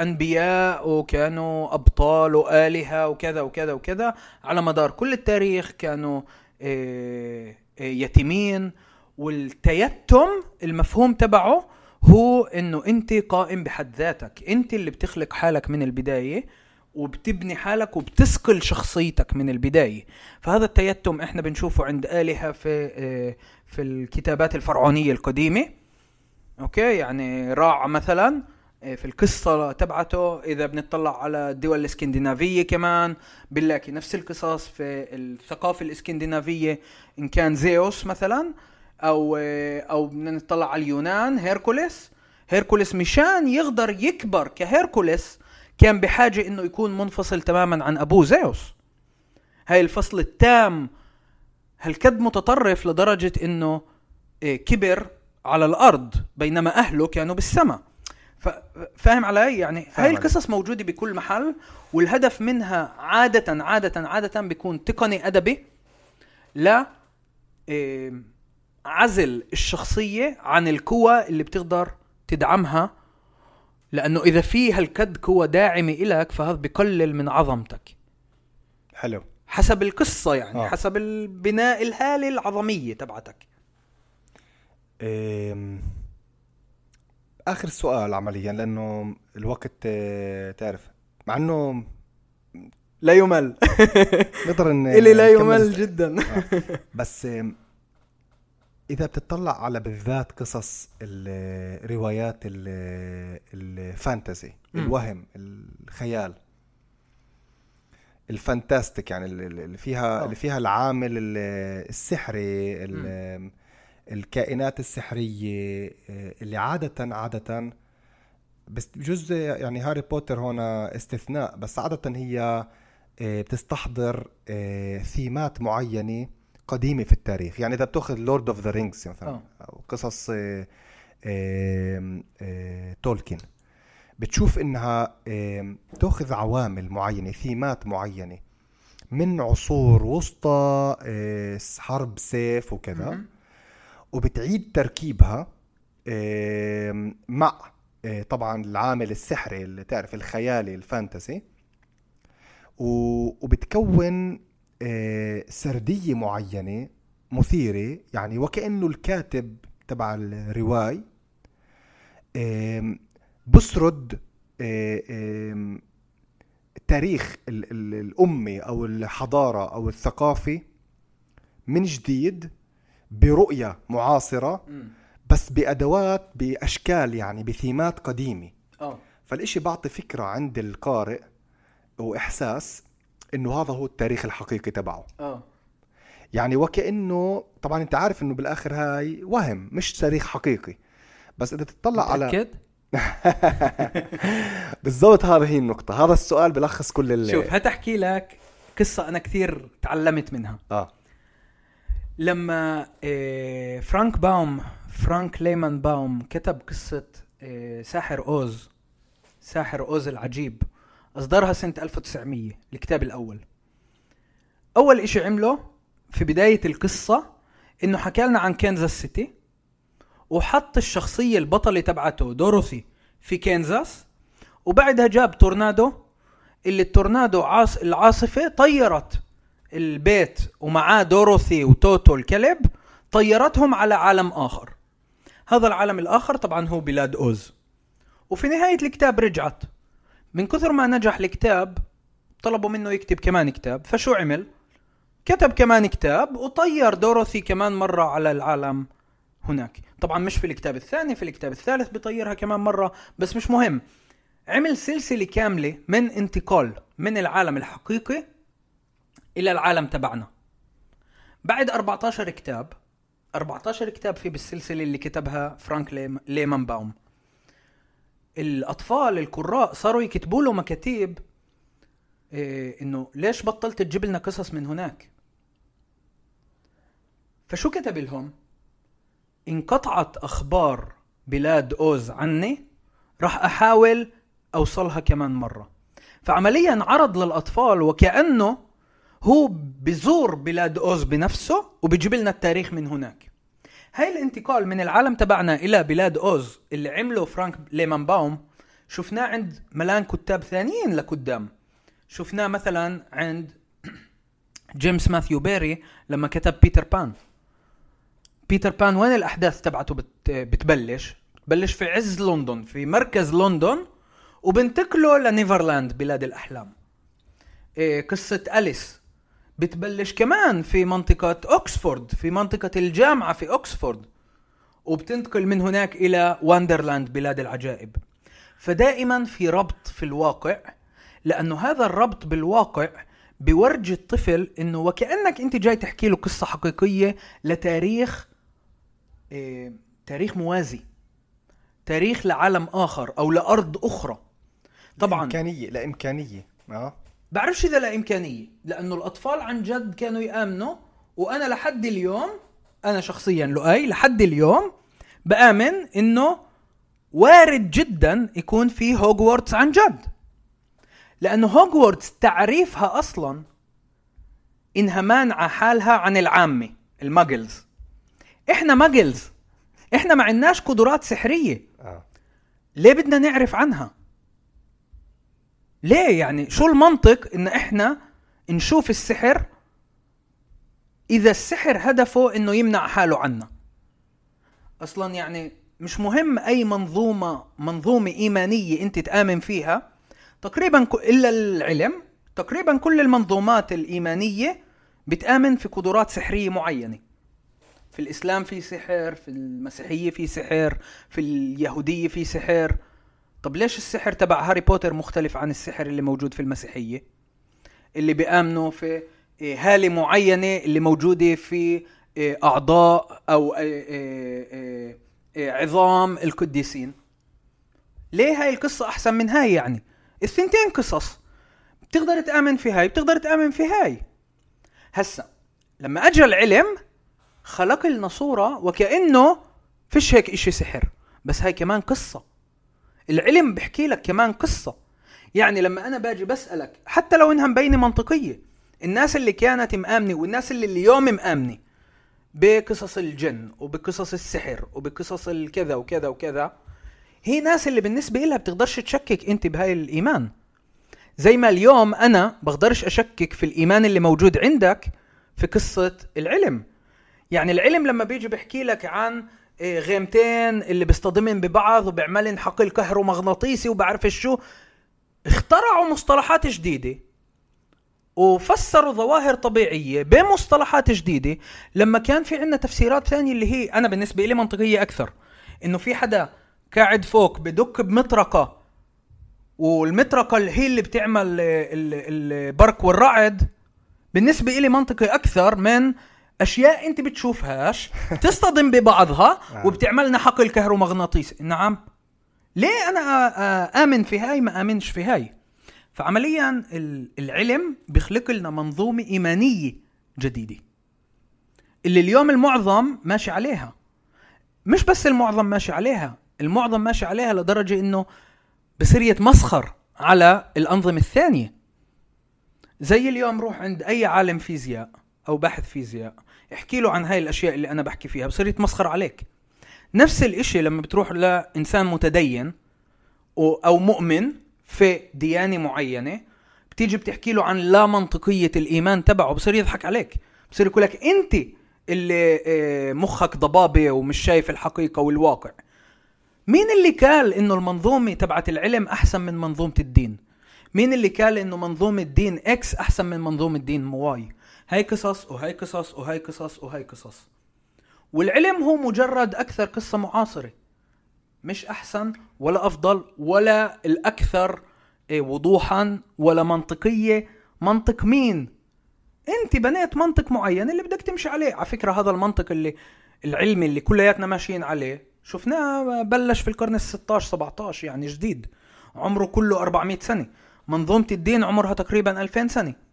أنبياء وكانوا أبطال وآلهة وكذا وكذا وكذا على مدار كل التاريخ كانوا يتيمين والتيتم المفهوم تبعه هو إنه أنت قائم بحد ذاتك. أنت اللي بتخلق حالك من البداية وبتبني حالك وبتسقل شخصيتك من البداية. فهذا التيتم إحنا بنشوفه عند آلهة في إيه، في الكتابات الفرعونية القديمة. أوكي؟ يعني راع مثلا في القصة تبعته إذا بنطلع على الدول الإسكندنافية كمان بنلاقي نفس القصص في الثقافة الإسكندنافية إن كان زيوس مثلا أو إيه، أو بدنا نطلع على اليونان هيركوليس. هيركوليس مشان يقدر يكبر كهيركوليس كان بحاجة إنه يكون منفصل تماما عن أبوه زيوس. هاي الفصل التام هالكد متطرف لدرجة إنه إيه، كبر على الأرض بينما أهله كانوا بالسماء. فاهم علي؟ يعني هاي القصص موجودة بكل محل والهدف منها عادة عادة عادة بيكون تقني أدبي لا إيه، عزل الشخصية عن القوى اللي بتقدر تدعمها لأنه إذا في هالكد قوة داعمة إلك فهذا بقلل من عظمتك. حلو. حسب القصة يعني آه. حسب البناء الهاله العظمية تبعتك. آخر سؤال عمليا لأنه الوقت آه، تعرف مع إنه لا يمل. [LAUGHS] نقدر ان إلي لا يمل جدا. آه. [LAUGHS] بس إذا بتطلع على بالذات قصص الروايات الفانتزي الوهم الخيال. ال fantastic يعني اللي فيها اللي فيها العامل السحري الكائنات السحرية آه، اللي عاده عادة بس جزء يعني هاري بوتر هنا استثناء بس عادة هي آه، بتستحضر آه، ثيمات معينة قديمة في التاريخ. يعني إذا بتأخذ Lord of the Rings مثلا أو قصص تولكين بتشوف إنها تاخذ عوامل معينة ثيمات معينة من عصور وسطى حرب سيف وكذا. وبتعيد تركيبها مع آه، طبعا العامل السحري اللي تعرف الخيالي الفانتسي. وبتكون آه، سردية معينة مثيرة يعني وكأنه الكاتب تبع الرواي. بسرد آه، تاريخ الأمة أو الحضارة أو الثقافة من جديد. برؤية معاصرة بس بأدوات بأشكال يعني بثيمات قديمة. آه. فالإشي بعطي فكرة عند القارئ وإحساس إنه هذا هو التاريخ الحقيقي تبعه. آه. يعني وكأنه طبعا أنت عارف إنه بالآخر هاي وهم مش تاريخ حقيقي. بس إذا تطلع على متأكد؟ [LAUGHS] بالضبط هذه هي النقطة. هذا السؤال بلخص كل اللي شوف هتحكي لك قصة أنا كثير تعلمت منها. آه. لما آه، فرانك باوم فرانك ليمان باوم كتب قصة آه، ساحر أوز ساحر أوز العجيب أصدرها سنة 1900 الكتاب الأول. أول إشي عمله في بداية القصة إنه حكى لنا عن كنزاس سيتي وحط الشخصية البطلة تبعته دوروثي في كنزاس وبعدها جاب تورنادو اللي التورنادو عاص العاصفة طيرت البيت ومعاه دوروثي وتوتو الكلب طيرتهم على عالم آخر. هذا العالم الآخر طبعا هو بلاد أوز. وفي نهاية الكتاب رجعت. من كثر ما نجح الكتاب طلبوا منه يكتب كمان كتاب. فشو عمل؟ كتب كمان كتاب وطير دوروثي كمان مرة على العالم هناك. طبعا مش في الكتاب الثاني في الكتاب الثالث بيطيرها كمان مرة بس مش مهم. عمل سلسلة كاملة من انتقال من العالم الحقيقي إلى العالم تبعنا. بعد 14 كتاب 14 كتاب في بالسلسلة اللي كتبها فرانك ليمان باوم. الأطفال القراء صاروا يكتبوا له مكاتيب إيه إنه ليش بطلت تجيب لنا قصص من هناك؟ فشو كتب لهم؟ انقطعت أخبار بلاد أوز عني راح أحاول أوصلها كمان مرة. فعمليا عرض للأطفال وكأنه هو بزور بلاد أوز بنفسه وبيجيب لنا التاريخ من هناك. هاي الانتقال من العالم تبعنا إلى بلاد أوز اللي عمله فرانك ليمان باوم شفناه عند ملان كتاب ثانيين لقدام. شفناه مثلا عند [CLEARS THROAT] جيمس ماثيو بيري لما كتب بيتر بان. بيتر بان وين الأحداث تبعته بت... بتبلش؟ بتبلش في عز لندن في مركز لندن وبنتقله لنيفرلاند بلاد الأحلام. إيه قصة أليس. بتبلش كمان في منطقة أكسفورد في منطقة الجامعة في أكسفورد وبتنتقل من هناك إلى واندرلاند بلاد العجائب. فدائما في ربط في الواقع لأنه هذا الربط بالواقع بورجي الطفل إنه وكأنك أنت جاي تحكي له قصة حقيقية لتاريخ إيه تاريخ موازي تاريخ لعالم آخر أو لأرض أخرى. طبعا إمكانية لإمكانية آه. بعرفش إذا لا إمكانية لأنه الأطفال عن جد كانوا يآمنوا وأنا لحد اليوم أنا شخصيا لؤي لحد اليوم بآمن إنه وارد جدا يكون في هوجورتس عن جد. لأنه هوجورتس تعريفها أصلا إنها مانعة حالها عن العامة ال Muggles إحنا Muggles إحنا ما عندناش قدرات سحرية. آه. ليه بدنا نعرف عنها؟ ليه يعني؟ شو المنطق إن إحنا نشوف السحر إذا السحر هدفه إنه يمنع حاله عنا؟ أصلا يعني مش مهم أي منظومة منظومة إيمانية أنت تآمن فيها تقريبا إلا العلم تقريبا كل المنظومات الإيمانية بتآمن في قدرات سحرية معينة. في الإسلام في سحر في المسيحية في سحر في اليهودية في سحر. طب ليش السحر تبع هاري بوتر مختلف عن السحر اللي موجود في المسيحية؟ اللي بيآمنوا في إيه، هالة معينة اللي موجودة في إيه، أعضاء أو إيه، عظام القديسين. ليه هاي القصة أحسن من هاي يعني؟ الثنتين قصص. بتقدر تآمن في هاي بتقدر تآمن في هاي. هسا لما اجى العلم خلق لنا صورة وكأنه فيش هيك إشي سحر. بس هاي كمان قصة. العلم بيحكي لك كمان قصة. يعني لما أنا باجي بسألك حتى لو إنها مبينة منطقية الناس اللي كانت مآمنة والناس اللي اليوم مآمنة بقصص الجن وبقصص السحر وبقصص الكذا وكذا وكذا هي ناس اللي بالنسبة لها بتقدرش تشكك أنت بهاي الإيمان. زي ما اليوم أنا بقدرش أشكك في الإيمان اللي موجود عندك في قصة العلم. يعني العلم لما بيجي بيحكي لك عن غيمتين اللي بيصطدمن ببعض وبيعملن حقل كهرومغناطيسي وبعرف شو. اخترعوا مصطلحات جديدة وفسروا ظواهر طبيعية بمصطلحات جديدة. لما كان في عندنا تفسيرات ثانية اللي هي أنا بالنسبة لي منطقية أكثر إنه في حدا قاعد فوق بدك بمطرقة والمطرقة اللي هي اللي بتعمل ال- ال- البرق والرعد بالنسبة إلي منطقي أكثر من أشياء أنت بتشوفهاش تصطدم ببعضها [LAUGHS] وبتعملنا حقل كهرومغناطيسي نعم. ليه أنا آ- آ- آمن في هاي ما آمنش في هاي؟ فعمليا ال- العلم بيخلق لنا منظومة إيمانية جديدة اللي اليوم المعظم ماشي عليها. مش بس المعظم ماشي عليها المعظم ماشي عليها لدرجة إنه بصير يتمسخر على الأنظمة الثانية. زي اليوم روح عند أي عالم فيزياء. أو باحث فيزياء. احكي له عن هاي الأشياء اللي أنا بحكي فيها بصير يتمسخر عليك. نفس الإشي لما بتروح لإنسان متدين و- أو مؤمن في ديانة معينة بتيجي بتحكي له عن لا منطقية الإيمان تبعه بصير يضحك عليك. بصير يقول لك أنت اللي آه، مخك ضبابة ومش شايف الحقيقة والواقع. مين اللي قال إنه المنظومة تبعت العلم أحسن من منظومة الدين؟ مين اللي قال إنه منظومة دين X أحسن من منظومة دين Y هاي قصص وهاي قصص وهاي قصص وهاي قصص. والعلم هو مجرد أكثر قصة معاصرة. مش أحسن ولا أفضل ولا الأكثر إيه، وضوحا ولا منطقية. منطق مين؟ أنت بنيت منطق معين اللي بدك تمشي عليه. على فكرة هذا المنطق اللي العلمي اللي كلياتنا ماشيين عليه شفناه بلش في القرن ال 16 17 يعني جديد. عمره كله 400 سنة. منظومة الدين عمرها تقريبا 2000 سنة.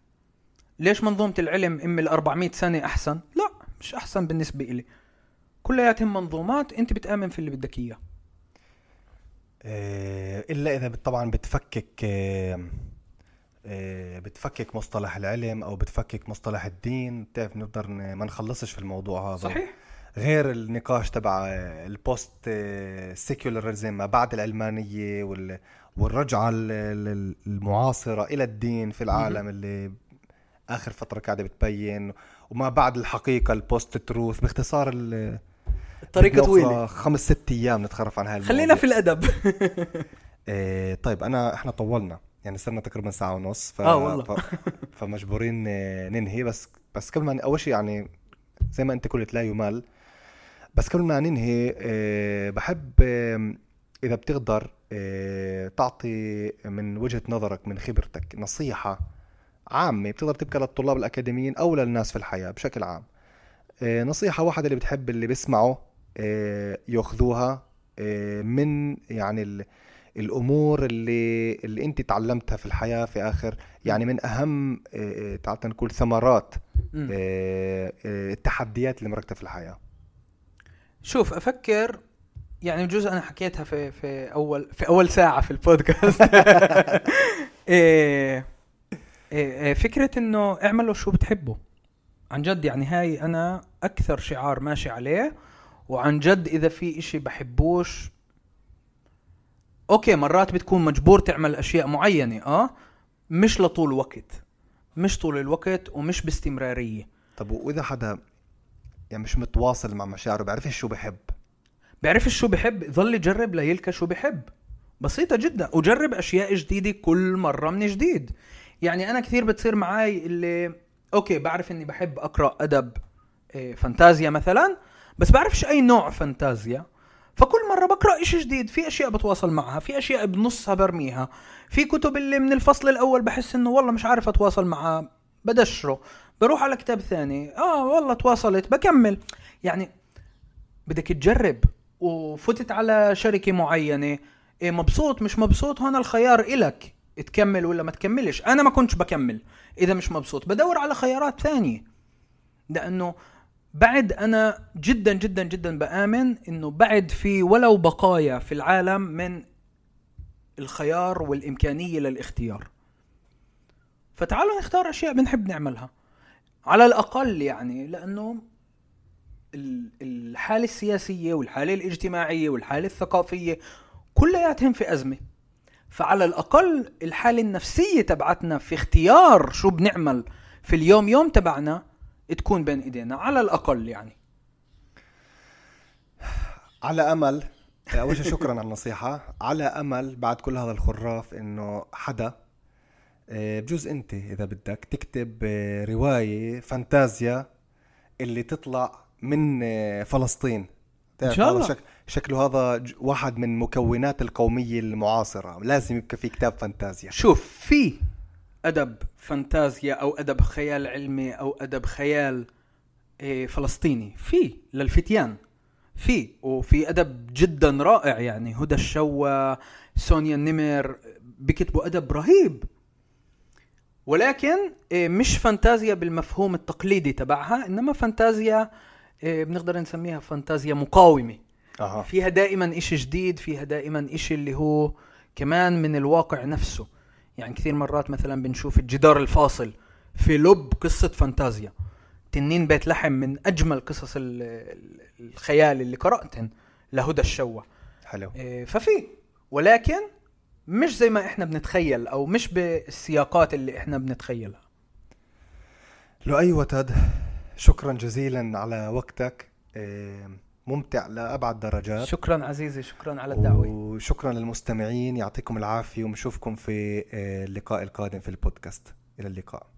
ليش منظومة العلم ام ال 400 سنة أحسن؟ لا مش أحسن بالنسبة إلي. كلياتهم منظومات أنت بتآمن في اللي بدك إياه. آه، إلا إذا بت- طبعا بتفكك آه، آه، بتفكك مصطلح العلم أو بتفكك مصطلح الدين. بتعرف نقدر ما نخلصش في الموضوع هذا. صحيح. غير النقاش تبع ال post-secularism ما بعد العلمانيه وال- والرجعة ال- ال- المعاصرة إلى الدين في العالم اللي آخر فترة قاعدة بتبين وما بعد الحقيقة ال post-truth باختصار ال- الطريقة بدنا طويلة أخرى خمس ست أيام نتخرف عن هاي خلينا في الأدب. [LAUGHS] إيه طيب أنا إحنا طولنا يعني صرنا تقريبا ساعة ونص ف... آه والله. ف... [LAUGHS] فمجبورين ننهي بس بس قبل ما أول شيء يعني زي ما أنت قلت لا يمل. بس قبل ما ننهي آه، بحب آه، إذا بتقدر آه، تعطي من وجهة نظرك من خبرتك نصيحة عامة بتقدر تبقى للطلاب الأكاديميين أو للناس في الحياة بشكل عام. آه، نصيحة واحدة اللي بتحب اللي بيسمعوا آه، ياخذوها آه، من يعني ال- الأمور اللي اللي أنت تعلمتها في الحياة في آخر يعني من أهم تعال نقول ثمرات التحديات اللي مرقتها في الحياة. شوف أفكر يعني بجوز أنا حكيتها في في أول في أول ساعة في البودكاست. [LAUGHS] إيه فكرة إنه اعملوا شو بتحبوا عن جد يعني هاي أنا أكثر شعار ماشي عليه وعن جد إذا في إشي بحبوش أوكي مرات بتكون مجبور تعمل أشياء معينة آه مش لطول وقت مش طول الوقت ومش باستمرارية. طب وإذا حدا يعني مش متواصل مع مشاعره بيعرفش شو بحب؟ بيعرفش شو بحب؟ ظل يجرب ليلقى شو بحب. بسيطة جدا وجرب أشياء جديدة كل مرة من جديد. يعني أنا كثير بتصير معاي اللي أوكي بعرف إني بحب أقرأ أدب إيه، فانتازيا مثلا بس بعرفش أي نوع فانتازيا. فكل مرة بقرأ إشي جديد في أشياء بتواصل معها في أشياء بنصها برميها في كتب اللي من الفصل الأول بحس إنه والله مش عارف أتواصل معها بدشره. بروح على كتاب ثاني آه والله تواصلت بكمل. يعني بدك تجرب وفتت على شركة معينة إيه مبسوط مش مبسوط هون الخيار إلك. تكمل ولا ما تكملش؟ أنا ما كنتش بكمل. إذا مش مبسوط. بدور على خيارات ثانية. لأنه بعد أنا جدا جدا جدا بآمن إنه بعد في ولو بقايا في العالم من الخيار والإمكانية للاختيار. فتعالوا نختار أشياء بنحب نعملها. على الأقل يعني لأنه ال- الحالة السياسية والحالة الاجتماعية والحالة الثقافية كلياتهم في أزمة. فعلى الأقل الحالة النفسية تبعتنا في اختيار شو بنعمل في اليوم يوم تبعنا تكون بين إيدينا على الأقل يعني. على أمل أول شيء شكرا على النصيحة. على أمل بعد كل هذا الخراف إنه حدا آه، بجوز أنت إذا بدك تكتب آه، رواية فانتازيا اللي تطلع من آه، فلسطين. إن شاء الله. شك شكله هذا واحد من مكونات القومية المعاصرة. لازم يبقى في كتاب فانتازيا. شوف في أدب فانتازيا أو أدب خيال علمي أو أدب خيال إيه، فلسطيني. في للفتيان. في وفي أدب جدا رائع يعني. هدى الشوا سونيا النمر بكتبوا أدب رهيب. ولكن إيه، مش فانتازيا بالمفهوم التقليدي تبعها إنما فانتازيا إيه، بنقدر نسميها فانتازيا مقاومة. أها. فيها دائما إشي جديد فيها دائما إشي اللي هو كمان من الواقع نفسه. يعني كثير مرات مثلا بنشوف الجدار الفاصل في لب قصة فانتازيا. تنين بيت لحم من أجمل قصص ال- ال- الخيال اللي قرأتهن لهدى الشوا حلو. إيه، ففي. ولكن مش زي ما إحنا بنتخيل أو مش بالسياقات اللي إحنا بنتخيلها. لؤي وتد شكرا جزيلا على وقتك. آه، ممتع لأبعد درجات. شكرا عزيزي شكرا على الدعوة. وشكرا للمستمعين يعطيكم العافية ونشوفكم في آه، اللقاء القادم في البودكاست. إلى اللقاء.